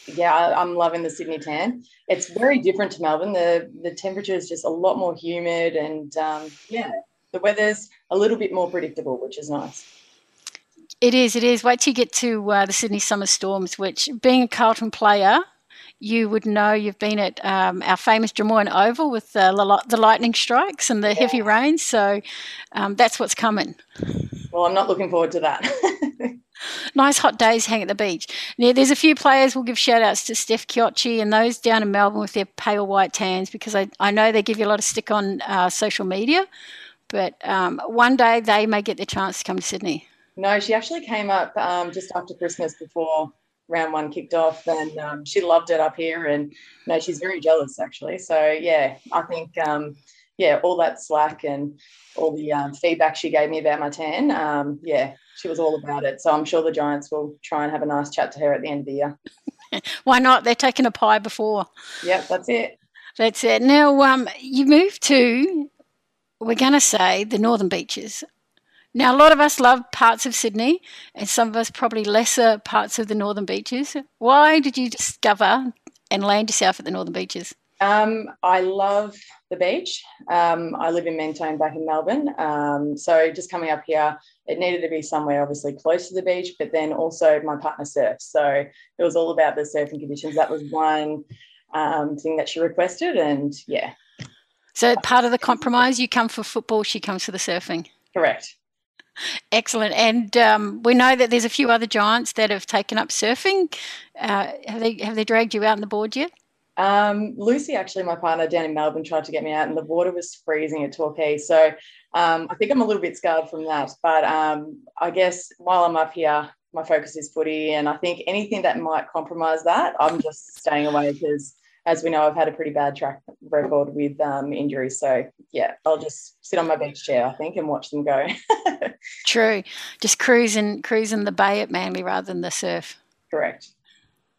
Yeah, I'm loving the Sydney tan it's very different to Melbourne. The the temperature is just a lot more humid, and um, yeah, the weather's a little bit more predictable, which is nice. It is. It is. Wait till you get to uh, the Sydney Summer Storms, which, being a Carlton player, you would know you've been at um, our famous Drummoyne Oval with the, the lightning strikes and the yeah. heavy rains. So um, that's what's coming. Well, I'm not looking forward to that. *laughs* *laughs* nice hot days hang at the beach. Now, there's a few players we'll give shout outs to Steph Chiocci and those down in Melbourne with their pale white tans because I, I know they give you a lot of stick on uh, social media. But um, one day they may get the chance to come to Sydney. No, she actually came up um, just after Christmas before round one kicked off, and um, she loved it up here. And no, she's very jealous actually. So yeah, I think um, yeah, all that slack and all the um, feedback she gave me about my tan, um, yeah, she was all about it. So I'm sure the Giants will try and have a nice chat to her at the end of the year. *laughs* Why not? They're taking a pie before. Yep, that's it. That's it. Now, um, you moved to, we're going to say, the Northern Beaches. Now, a lot of us love parts of Sydney, and some of us probably lesser parts of the Northern Beaches. Why did you discover and land yourself at the Northern Beaches? Um, I love the beach. Um, I live in Mentone back in Melbourne. Um, so just coming up here, it needed to be somewhere obviously close to the beach, but then also my partner surfs. So it was all about the surfing conditions. That was one um, thing that she requested. And yeah. So part of the compromise, you come for football, she comes for the surfing. Correct. Excellent. And um, we know that there's a few other giants that have taken up surfing. Uh, have they have they dragged you out on the board yet? Um, Lucy, actually, my partner down in Melbourne, tried to get me out, and the water was freezing at Torquay. So um, I think I'm a little bit scarred from that. But um, I guess while I'm up here, my focus is footy, and I think anything that might compromise that, I'm just staying away because as we know, I've had a pretty bad track record with um, injuries. So yeah, I'll just sit on my beach chair, I think, and watch them go. *laughs* True, just cruising, cruising the bay at Manly rather than the surf. Correct.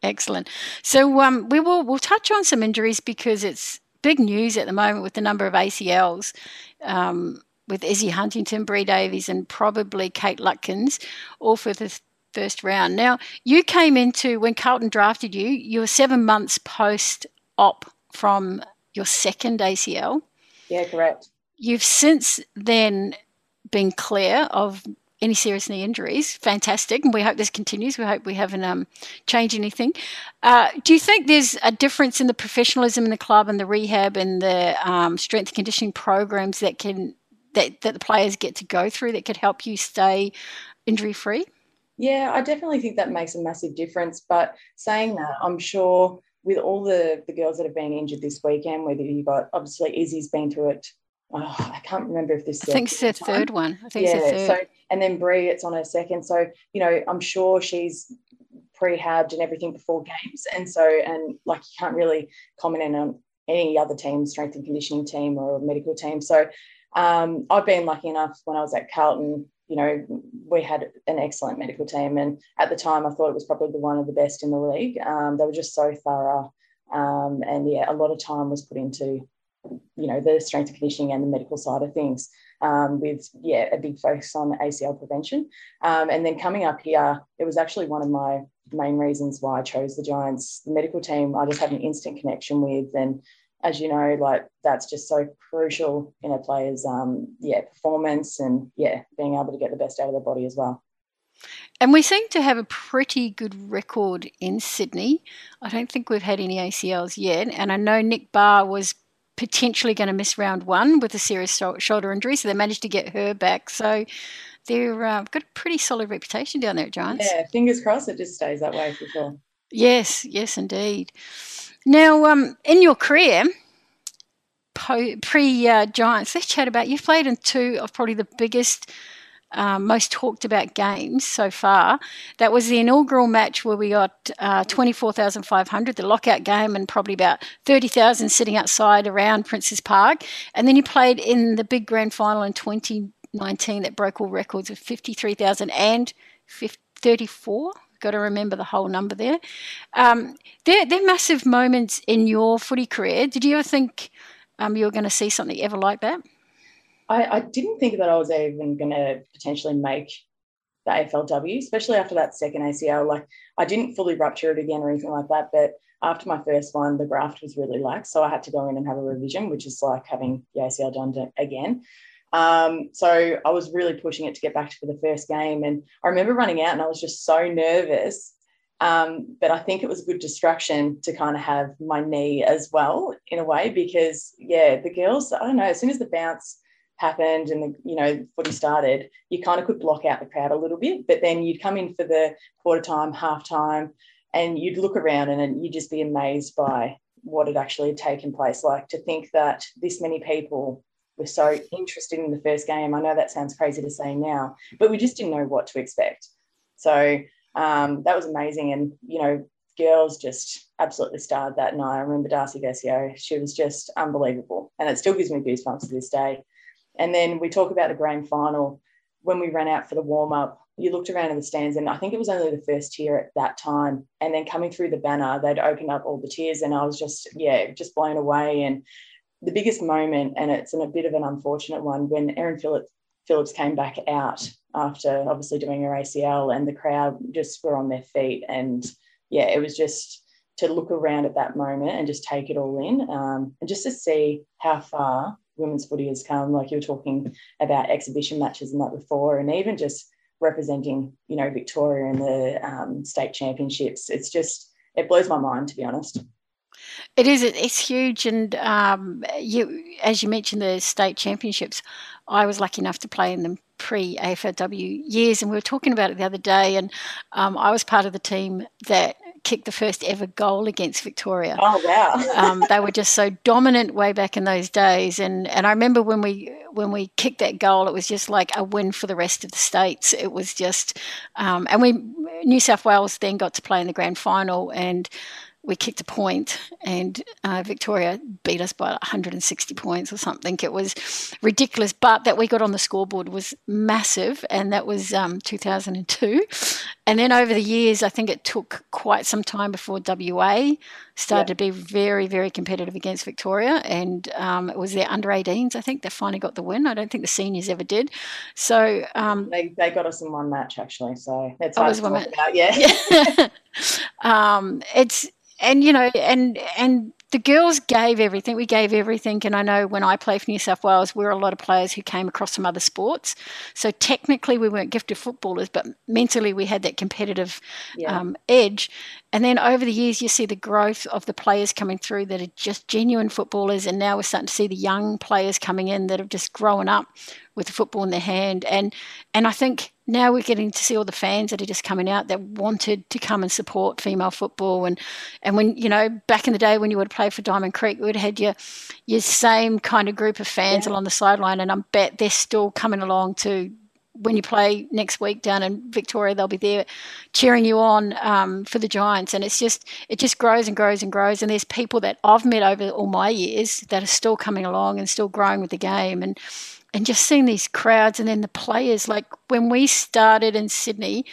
Excellent. So um, we will we'll touch on some injuries because it's big news at the moment with the number of ACLs. Um, with Izzy Huntington, Bree Davey, and probably Kate Lutkins, all for the first round. Now, you came into when Carlton drafted you, you were seven months post op from your second ACL. Yeah, correct. You've since then been clear of any serious knee injuries. Fantastic, and we hope this continues. We hope we haven't um, changed anything. Uh, do you think there's a difference in the professionalism in the club and the rehab and the um, strength and conditioning programs that can that, that the players get to go through that could help you stay injury free? Yeah, I definitely think that makes a massive difference. But saying that, I'm sure with all the the girls that have been injured this weekend, whether you've got obviously Izzy's been through it. Oh, I can't remember if this. I think it's the third one. I think yeah. So and then Bree, it's on her second. So you know, I'm sure she's prehabbed and everything before games, and so and like you can't really comment on any other team, strength and conditioning team or medical team. So um, I've been lucky enough when I was at Carlton you know, we had an excellent medical team. And at the time, I thought it was probably the one of the best in the league. Um, they were just so thorough. Um, and yeah, a lot of time was put into, you know, the strength and conditioning and the medical side of things um, with, yeah, a big focus on ACL prevention. Um, and then coming up here, it was actually one of my main reasons why I chose the Giants. The medical team, I just had an instant connection with. And as you know, like that's just so crucial in a player's um, yeah performance and yeah being able to get the best out of their body as well. And we seem to have a pretty good record in Sydney. I don't think we've had any ACLs yet, and I know Nick Barr was potentially going to miss round one with a serious shoulder injury, so they managed to get her back. So they've uh, got a pretty solid reputation down there at Giants. Yeah, fingers crossed it just stays that way for sure. Yes, yes, indeed. Now, um, in your career, pre uh, Giants, let's chat about you've played in two of probably the biggest, um, most talked about games so far. That was the inaugural match where we got uh, 24,500, the lockout game, and probably about 30,000 sitting outside around Princes Park. And then you played in the big grand final in 2019 that broke all records of 53,000 and 34 got to remember the whole number there. Um, they're, they're massive moments in your footy career. Did you ever think um, you were going to see something ever like that? I, I didn't think that I was even going to potentially make the AFLW, especially after that second ACL. Like I didn't fully rupture it again or anything like that, but after my first one, the graft was really lax, so I had to go in and have a revision, which is like having the ACL done again. Um, so I was really pushing it to get back to the first game. And I remember running out and I was just so nervous Um, but I think it was a good distraction to kind of have my knee as well in a way because yeah, the girls, I don't know, as soon as the bounce happened and the you know footy started, you kind of could block out the crowd a little bit. But then you'd come in for the quarter time, half time, and you'd look around and you'd just be amazed by what had actually taken place. Like to think that this many people were so interested in the first game. I know that sounds crazy to say now, but we just didn't know what to expect. So um, that was amazing. And, you know, girls just absolutely starred that night. I remember Darcy Vescio, she was just unbelievable. And it still gives me goosebumps to this day. And then we talk about the grand final. When we ran out for the warm up, you looked around in the stands, and I think it was only the first tier at that time. And then coming through the banner, they'd opened up all the tiers, and I was just, yeah, just blown away. And the biggest moment, and it's a bit of an unfortunate one, when Erin Phillips, Phillips came back out after obviously doing her ACL, and the crowd just were on their feet. And yeah, it was just to look around at that moment and just take it all in, um, and just to see how far women's footy has come. Like you were talking about exhibition matches and that before, and even just representing, you know, Victoria in the um, state championships. It's just it blows my mind to be honest. It is. It's huge, and um, you, as you mentioned, the state championships. I was lucky enough to play in them pre AFLW years, and we were talking about it the other day. And um, I was part of the team that kicked the first ever goal against Victoria. Oh wow! um, they were just so dominant way back in those days, and and I remember when we when we kicked that goal, it was just like a win for the rest of the states. It was just, um, and we New South Wales then got to play in the grand final, and we kicked a point and uh, Victoria beat us by 160 points or something. It was ridiculous, but that we got on the scoreboard was massive, and that was um, 2002. And then over the years, I think it took quite some time before WA started yeah. to be very, very competitive against Victoria, and um, it was their under 18s, I think, that finally got the win. I don't think the seniors ever did. So um, they, they got us in one match actually, so that's hard to talk about. Yeah, *laughs* yeah. *laughs* um, it's and you know, and and the girls gave everything. We gave everything. And I know when I play for New South Wales, we were a lot of players who came across from other sports. So technically, we weren't gifted footballers, but mentally, we had that competitive yeah. um, edge. And then over the years, you see the growth of the players coming through that are just genuine footballers. And now we're starting to see the young players coming in that have just grown up with the football in their hand. And and I think now we're getting to see all the fans that are just coming out that wanted to come and support female football. And and when you know back in the day when you would play for Diamond Creek, we would have had your your same kind of group of fans yeah. along the sideline, and I bet they're still coming along to when you play next week down in Victoria, they'll be there cheering you on um, for the Giants, and it's just it just grows and grows and grows. And there's people that I've met over all my years that are still coming along and still growing with the game, and and just seeing these crowds and then the players. Like when we started in Sydney,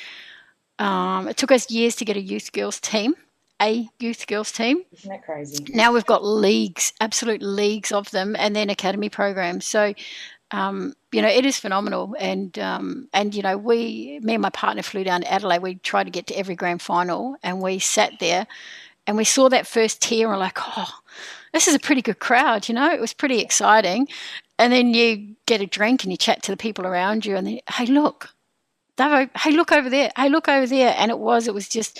um, it took us years to get a youth girls team, a youth girls team. Isn't that crazy? Now we've got leagues, absolute leagues of them, and then academy programs. So. Um, you know, it is phenomenal, and um, and you know, we, me and my partner flew down to Adelaide. We tried to get to every grand final, and we sat there, and we saw that first tier, and we're like, oh, this is a pretty good crowd. You know, it was pretty exciting, and then you get a drink and you chat to the people around you, and then, hey, look, hey, look over there, hey, look over there, and it was, it was just,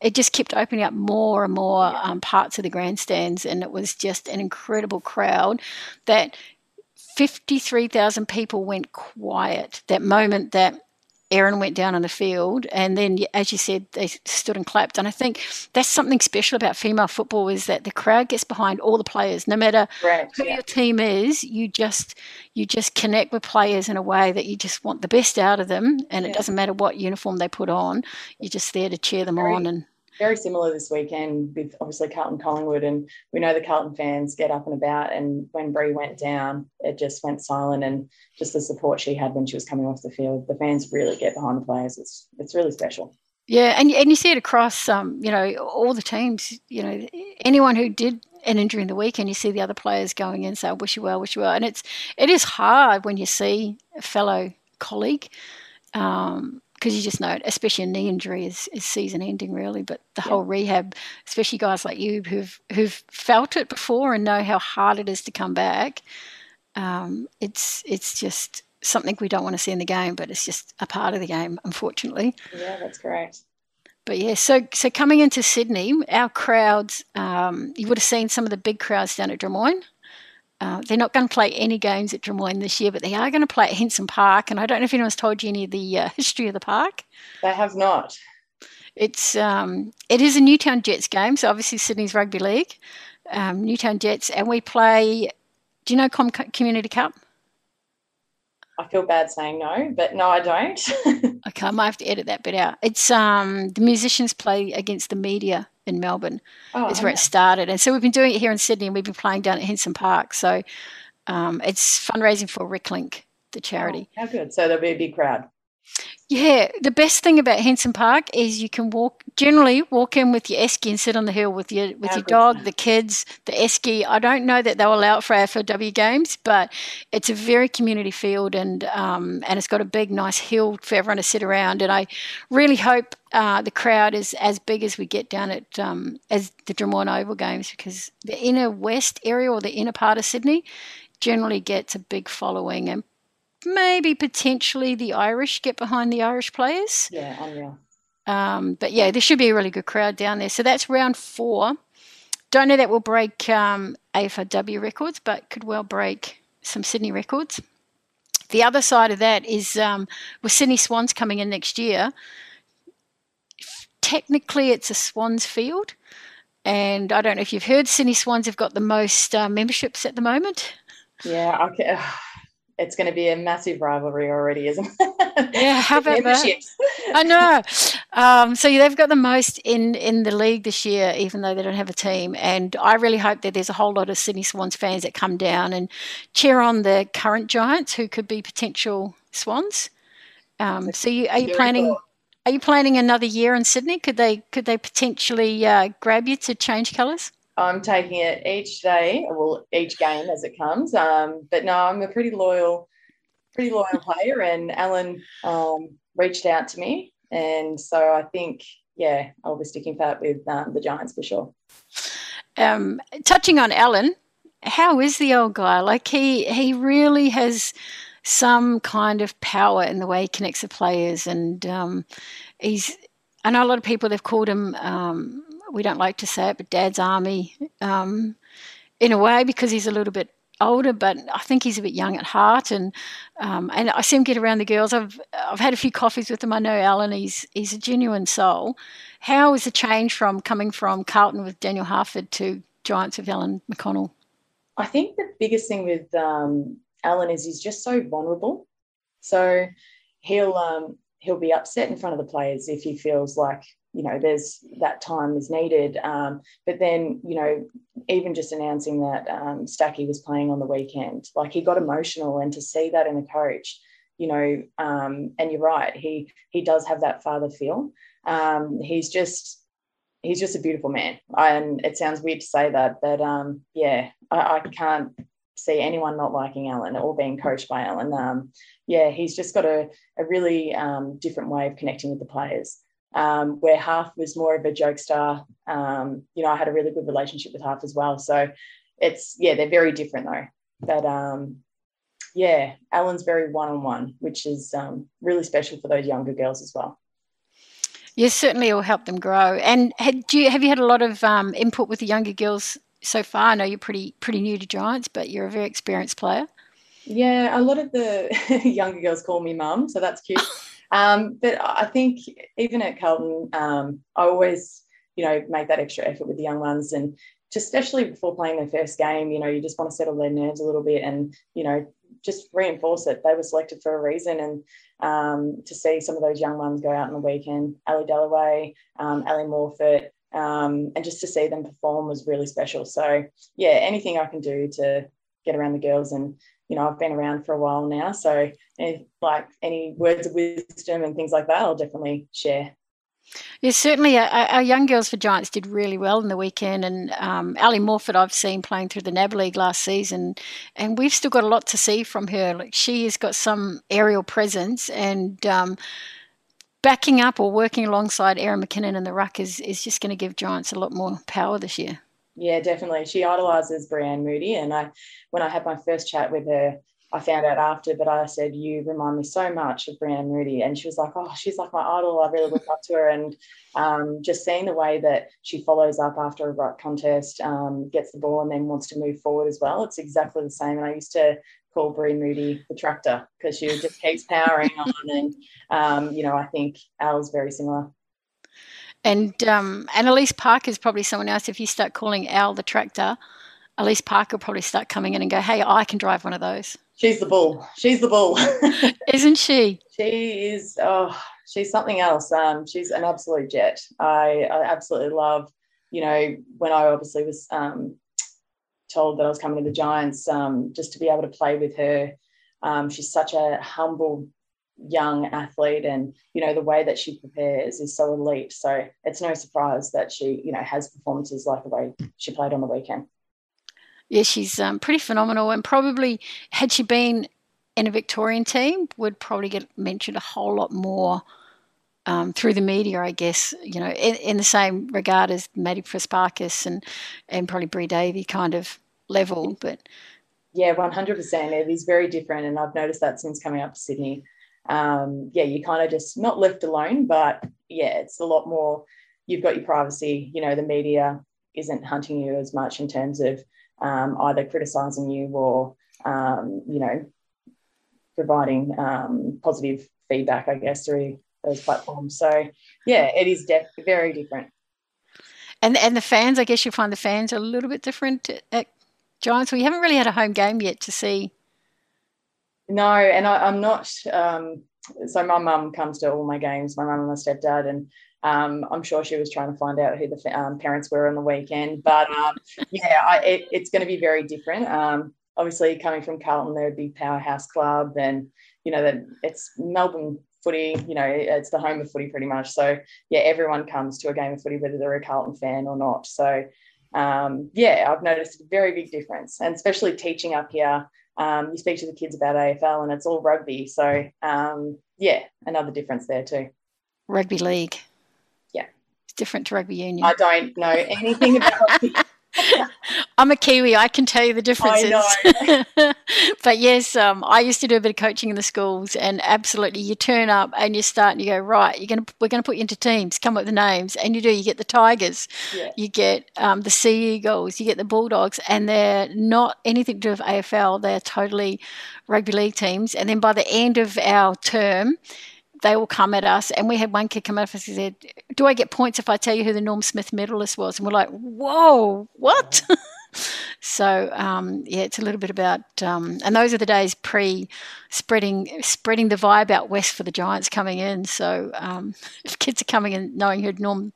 it just kept opening up more and more um, parts of the grandstands, and it was just an incredible crowd that 53,000 people went quiet. That moment that Erin went down on the field, and then, as you said, they stood and clapped. And I think that's something special about female football is that the crowd gets behind all the players, no matter right, who yeah. your team is. You just you just connect with players in a way that you just want the best out of them, and yeah. it doesn't matter what uniform they put on. You're just there to cheer them on and very similar this weekend with obviously Carlton Collingwood. And we know the Carlton fans get up and about. And when Bree went down, it just went silent. And just the support she had when she was coming off the field, the fans really get behind the players. It's it's really special. Yeah, and and you see it across, um, you know, all the teams. You know, anyone who did an injury in the weekend, you see the other players going in, say, "Wish you well, wish you well," and it's it is hard when you see a fellow colleague um, because you just know it, especially a knee injury is, is season ending really. But the yeah. whole rehab, especially guys like you who've who've felt it before and know how hard it is to come back, um, it's it's just something we don't want to see in the game, but it's just a part of the game, unfortunately. Yeah, that's correct. but yeah, so so coming into Sydney, our crowds, um, you would have seen some of the big crowds down at Drummoyne. Uh, they're not going to play any games at Drummoyne this year, but they are going to play at Henson Park. And I don't know if anyone's told you any of the uh, *laughs* history of the park. They have not. It's um, it is a Newtown Jets game, so obviously Sydney's rugby league, um, Newtown Jets, and we play. Do you know Com- Community Cup? I feel bad saying no, but no, I don't. *laughs* okay, I might have to edit that bit out. It's um, the musicians play against the media in Melbourne. Oh, is where it started, and so we've been doing it here in Sydney, and we've been playing down at Henson Park. So um, it's fundraising for RecLink, the charity. Oh, how good! So there'll be a big crowd. Yeah, the best thing about Henson Park is you can walk generally walk in with your esky and sit on the hill with your with your dog, the kids, the esky. I don't know that they'll allow it for AFLW games, but it's a very community field and um, and it's got a big nice hill for everyone to sit around. And I really hope uh, the crowd is as big as we get down at um, as the Drummoyne Oval games because the inner west area or the inner part of Sydney generally gets a big following and maybe potentially the Irish get behind the Irish players. Yeah, unreal. Um, but yeah, there should be a really good crowd down there. So that's round four. Don't know that will break um, AFLW records, but could well break some Sydney records. The other side of that is um, with Sydney Swans coming in next year. Technically, it's a Swans field, and I don't know if you've heard Sydney Swans have got the most uh, memberships at the moment. Yeah, okay it's going to be a massive rivalry already, isn't it? Yeah, *laughs* how about that? *laughs* I know. Um, so they've got the most in in the league this year, even though they don't have a team. And I really hope that there's a whole lot of Sydney Swans fans that come down and cheer on the current Giants, who could be potential Swans. Um, so you, are you planning? Are you planning another year in Sydney? Could they could they potentially uh, grab you to change colours? I'm taking it each day, well, each game as it comes. Um, but no, I'm a pretty loyal, pretty loyal player, and Alan um, reached out to me, and so I think, yeah, I'll be sticking pat with um, the Giants for sure. Um, touching on Alan, how is the old guy? Like he he really has some kind of power in the way he connects the players, and um, he's. I know a lot of people they've called him um, we don't like to say it, but Dad's Army um, in a way because he's a little bit older, but I think he's a bit young at heart. And um, and I see him get around the girls. I've I've had a few coffees with him. I know Alan. He's he's a genuine soul. How is the change from coming from Carlton with Daniel Harford to Giants with Alan McConnell? I think the biggest thing with um, Alan is he's just so vulnerable. So he'll um, he'll be upset in front of the players if he feels like you know there's that time is needed. Um, but then you know even just announcing that um, Stacky was playing on the weekend like he got emotional and to see that in a coach you know um, and you're right he he does have that father feel. Um, he's just he's just a beautiful man. And it sounds weird to say that but um, yeah I, I can't see anyone not liking Alan or being coached by Alan. Um, yeah he's just got a, a really different way of connecting with the players um, where Harf was more of a jokester. Um, you know, I had a really good relationship with Harf as well. So it's, yeah, they're very different though. But um, yeah, Alan's very one on one, which is um, really special for those younger girls as well. Yes, certainly it will help them grow. And had, do you, have you had a lot of um, input with the younger girls so far? I know you're pretty pretty new to Giants, but you're a very experienced player. Yeah, a lot of the *laughs* younger girls call me mum, so that's cute. *laughs* Um, but I think even at Carlton, um, I always, you know, make that extra effort with the young ones and just especially before playing their first game, you know, you just want to settle their nerves a little bit and, you know, just reinforce it. They were selected for a reason. And um, to see some of those young ones go out on the weekend, Ali Dalloway, um, Ally Morphett, um, and just to see them perform was really special. So, yeah, anything I can do to get around the girls and you know, I've been around for a while now. So, if, like any words of wisdom and things like that, I'll definitely share. Yeah, certainly. Our, our, young girls for Giants did really well in the weekend, and um, Ally Morphett I've seen playing through the NAB League last season, and we've still got a lot to see from her. Like she has got some aerial presence, and um, backing up or working alongside Erin McKinnon in the ruck is is just going to give Giants a lot more power this year. Yeah, definitely. She idolizes Breann Moody, and I, when I had my first chat with her I found out after, but I said, You remind me so much of Breann Moody. And she was like, Oh, she's like my idol. I really look up to her. And um, just seeing the way that she follows up after a right contest, um, gets the ball, and then wants to move forward as well. It's exactly the same. And I used to call Brie Moody the tractor because she just keeps powering on. And, um, you know, I think Al's very similar. And um, and Alyce Parker is probably someone else. If you start calling Al the tractor, Alyce Parker will probably start coming in and go, "Hey, I can drive one of those." She's the bull. She's the bull. *laughs* Isn't she? She is. Oh, she's something else. Um, she's an absolute jet. I, I absolutely love. You know, when I obviously was um, told that I was coming to the Giants, um, just to be able to play with her. Um, she's such a humble young athlete, and you know the way that she prepares is so elite. So it's no surprise that she, you know, has performances like the way she played on the weekend yeah, she's um, pretty phenomenal. And probably, had she been in a Victorian team, would probably get mentioned a whole lot more um, through the media, I guess. You know, in, in the same regard as Maddie Prespakis and and probably Bree Davey kind of level. But yeah, one hundred percent. It is very different, and I've noticed that since coming up to Sydney. Um, yeah, you kind of just not left alone, but yeah, it's a lot more. You've got your privacy. You know, the media isn't hunting you as much in terms of um, either criticizing you or, um, you know, providing um, positive feedback, I guess, through those platforms. So, yeah, it is def- very different. And and the fans, I guess you find the fans a little bit different at Giants. We haven't really had a home game yet to see. No, and I, am not. Um, so my mum comes to all my games. My mum and my stepdad, and um, I'm sure she was trying to find out who the um, parents were on the weekend, but um, yeah, I, it, it's going to be very different. Um, obviously, coming from Carlton, they're a big powerhouse club, and you know that it's Melbourne footy. You know, it's the home of footy pretty much. So yeah, everyone comes to a game of footy whether they're a Carlton fan or not. So um, yeah, I've noticed a very big difference, and especially teaching up here. Um, you speak to the kids about AFL, and it's all rugby. So yeah, another difference there too. Rugby league Yeah. It's different to rugby union? I don't know anything about *laughs* *laughs* I'm a Kiwi. I can tell you the differences. *laughs* but yes, um, I used to do a bit of coaching in the schools, and absolutely, you turn up and you start and you go right. You're gonna we're gonna put you into teams. Come up with the names, and you do. You get the Tigers, yeah. you get um, the Sea Eagles, you get the Bulldogs, and they're not anything to do with AFL. They're totally rugby league teams. And then by the end of our term, they all come at us. And we had one kid come up and said, Do I get points if I tell you who the Norm Smith medalist was? And we're like, Whoa, what? *laughs* so um, yeah, it's a little bit about, um, and those are the days pre spreading spreading the vibe out west for the Giants coming in. So um, *laughs* if kids are coming in knowing who Norm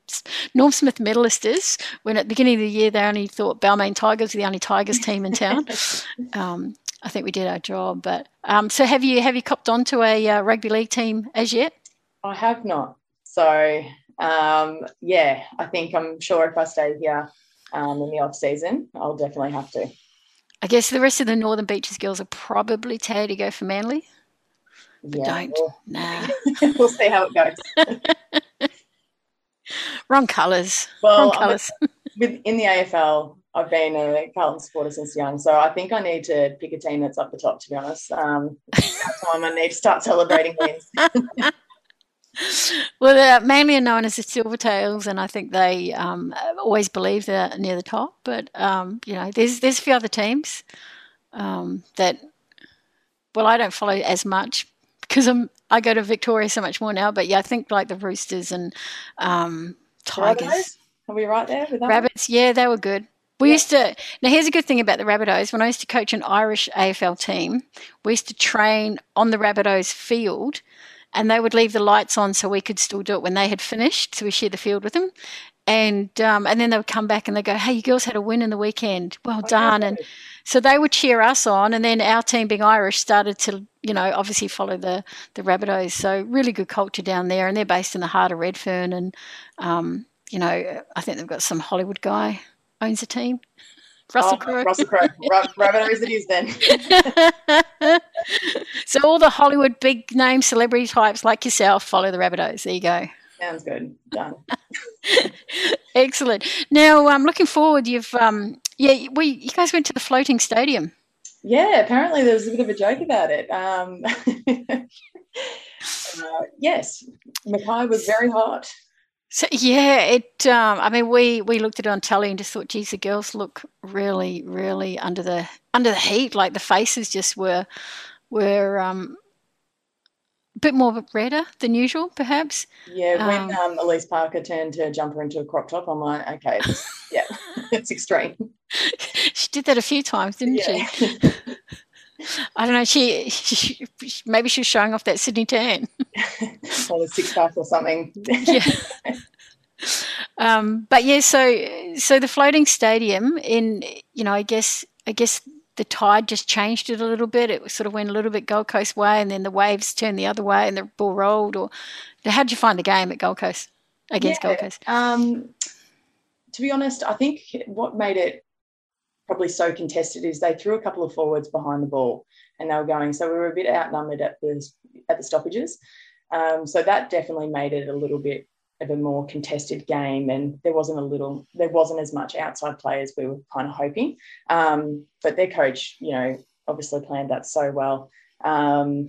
Norm Smith medalist is, when at the beginning of the year they only thought Balmain Tigers were the only Tigers team in town. *laughs* I think we did our job. But um, so have you have you copped onto a uh, rugby league team as yet? I have not. So um, yeah, I think I'm sure if I stay here um, in the off season, I'll definitely have to. I guess the rest of the Northern Beaches girls are probably tired to go for Manly. But yeah, don't. We'll, nah. *laughs* we'll see how it goes. *laughs* Wrong colours. Well, Wrong colours. *laughs* with in the AFL, I've been a Carlton supporter since young, so I think I need to pick a team that's up the top. To be honest, um, time I need to start celebrating wins. *laughs* well, they're mainly known as the Silvertails, and I think they um, always believe they're near the top. But um, you know, there's there's a few other teams um, that, well, I don't follow as much because I'm I go to Victoria so much more now. But yeah, I think like the Roosters and um, Tigers. Are we right there with that? Rabbits, yeah, they were good. We yeah. used to. Now, here's a good thing about the Rabbitohs. When I used to coach an Irish AFL team, we used to train on the Rabbitohs field, and they would leave the lights on so we could still do it when they had finished. So we shared the field with them, and um, and then they would come back and they go, "Hey, you girls had a win in the weekend. Well oh, done!" And so they would cheer us on, and then our team, being Irish, started to you know obviously follow the the Rabbitohs. So really good culture down there, and they're based in the heart of Redfern, and um, you know I think they've got some Hollywood guy owns a team. Russell oh, Crowe. Russell Crowe. *laughs* Rabbitohs it is then. *laughs* so all the Hollywood big name celebrity types like yourself follow the Rabbitohs. There you go. Sounds good. Done. *laughs* Excellent. Now I'm um, looking forward. You've um, yeah, we you guys went to the floating stadium. Yeah, apparently there was a bit of a joke about it. Um, uh, yes, Mackay was very hot. So yeah, it. Um, I mean, we we looked at it on telly and just thought, geez, the girls look really, really under the under the heat. Like the faces just were were um, a bit more redder than usual, perhaps. Yeah, when um, um, Alyce Parker turned her jumper into a crop top, I'm like, okay, yeah, *laughs* it's extreme. *laughs* she did that a few times, didn't yeah. she? *laughs* *laughs* I don't know. She, she, maybe she was showing off that Sydney tan, *laughs* or the six pack or something. yeah. *laughs* Um, but yeah, so so the floating stadium in you know I guess I guess the tide just changed it a little bit. It sort of went a little bit Gold Coast way, and then the waves turned the other way, and the ball rolled. Or how did you find the game at Gold Coast against yeah, Gold Coast? Um, to be honest, I think what made it probably so contested is they threw a couple of forwards behind the ball, and they were going. So we were a bit outnumbered at the at the stoppages. Um, so that definitely made it a little bit of a more contested game and there wasn't a little there wasn't as much outside play as we were kind of hoping um, but their coach you know obviously planned that so well um,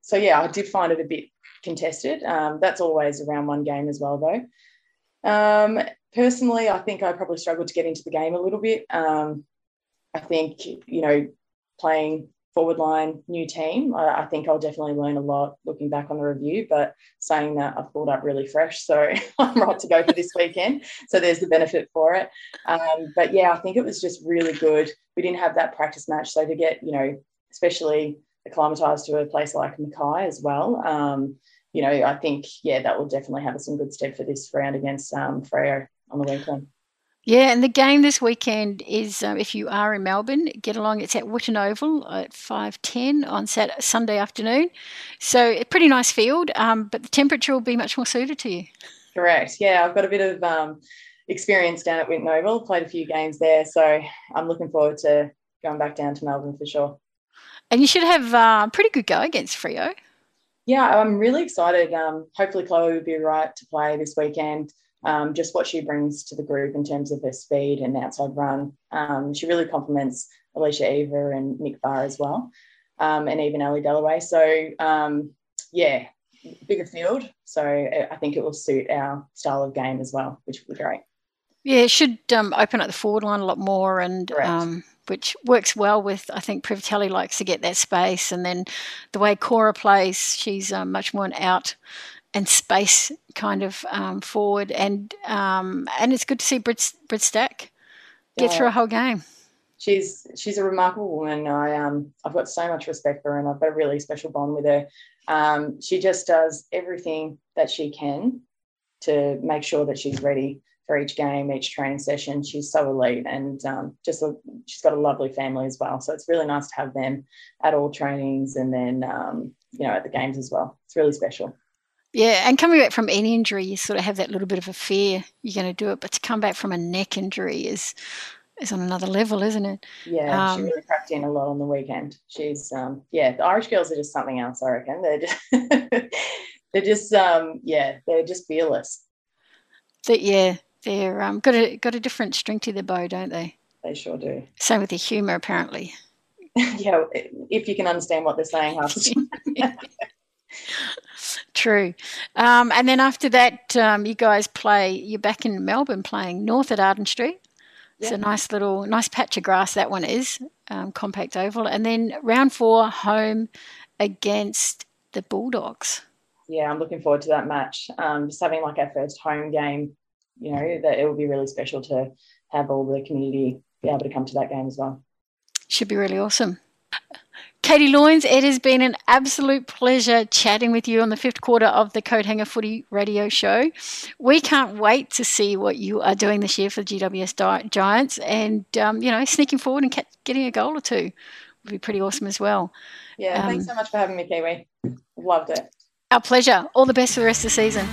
so yeah i did find it a bit contested um, that's always around one game as well though um, personally i think i probably struggled to get into the game a little bit um, i think you know playing forward line new team. I, I, think I'll definitely learn a lot looking back on the review, but saying that I've pulled up really fresh. So *laughs* I'm right to go for this weekend. So there's the benefit for it. Um, but yeah, I think it was just really good. We didn't have that practice match. So to get, you know, especially acclimatized to a place like Mackay as well. Um, you know, I think, yeah, that will definitely have us in good stead for this round against um, Freo on the weekend. Yeah, and the game this weekend is um, if you are in Melbourne, get along. It's at Whitten Oval at five ten on Saturday, Sunday afternoon. So a pretty nice field, um, but the temperature will be much more suited to you. Correct. Yeah, I've got a bit of um, experience down at Whitten Oval. Played a few games there, so I'm looking forward to going back down to Melbourne for sure. And you should have uh, a pretty good go against Freo. Yeah, I'm really excited. Um, hopefully, Chloe will be right to play this weekend um, just what she brings to the group in terms of her speed and outside run. Um, she really complements Alicia Eva and Nick Barr as well, um, and even Ellie Dalloway. So, um, yeah, bigger field. So I think it will suit our style of game as well, which would be great. Yeah, it should um, open up the forward line a lot more and um, which works well with I think Privitelli likes to get that space and then the way Cora plays, she's um, much more an out and space kind of um, forward, and um, and it's good to see Brit Brit Stack get yeah. through a whole game. She's she's a remarkable woman. I um I've got so much respect for her, and I've got a really special bond with her. Um, she just does everything that she can to make sure that she's ready for each game, each training session. She's so elite, and um, just a, she's got a lovely family as well. So it's really nice to have them at all trainings, and then um, you know at the games as well. It's really special. Yeah, and coming back from any injury, you sort of have that little bit of a fear you're going to do it, but to come back from a neck injury is is on another level, isn't it? Yeah, um, she really cracked in a lot on the weekend. She's um, yeah, the Irish girls are just something else. I reckon they're just *laughs* they're just um, yeah, they're just fearless. That yeah, they're um, got a got a different string to their bow, don't they? They sure do. Same with their humour, apparently. *laughs* yeah, if you can understand what they're saying, *laughs* *laughs* True. Um, and then after that, um, you guys play, you're back in Melbourne playing north at Arden Street. It's a nice little, nice patch of grass that one is, um, compact oval. And then round four, home against the Bulldogs. Yeah, I'm looking forward to that match. Um, just having like our first home game, you know, that it will be really special to have all the community be able to come to that game as well. Should be really awesome. Katie Loynes, it has been an absolute pleasure chatting with you on the fifth quarter of the Coat Hanger Footy Radio Show. We can't wait to see what you are doing this year for the GWS Giants, and um, you know, sneaking forward and getting a goal or two would be pretty awesome as well. Yeah, um, thanks so much for having me, Kiwi. Loved it. Our pleasure. All the best for the rest of the season.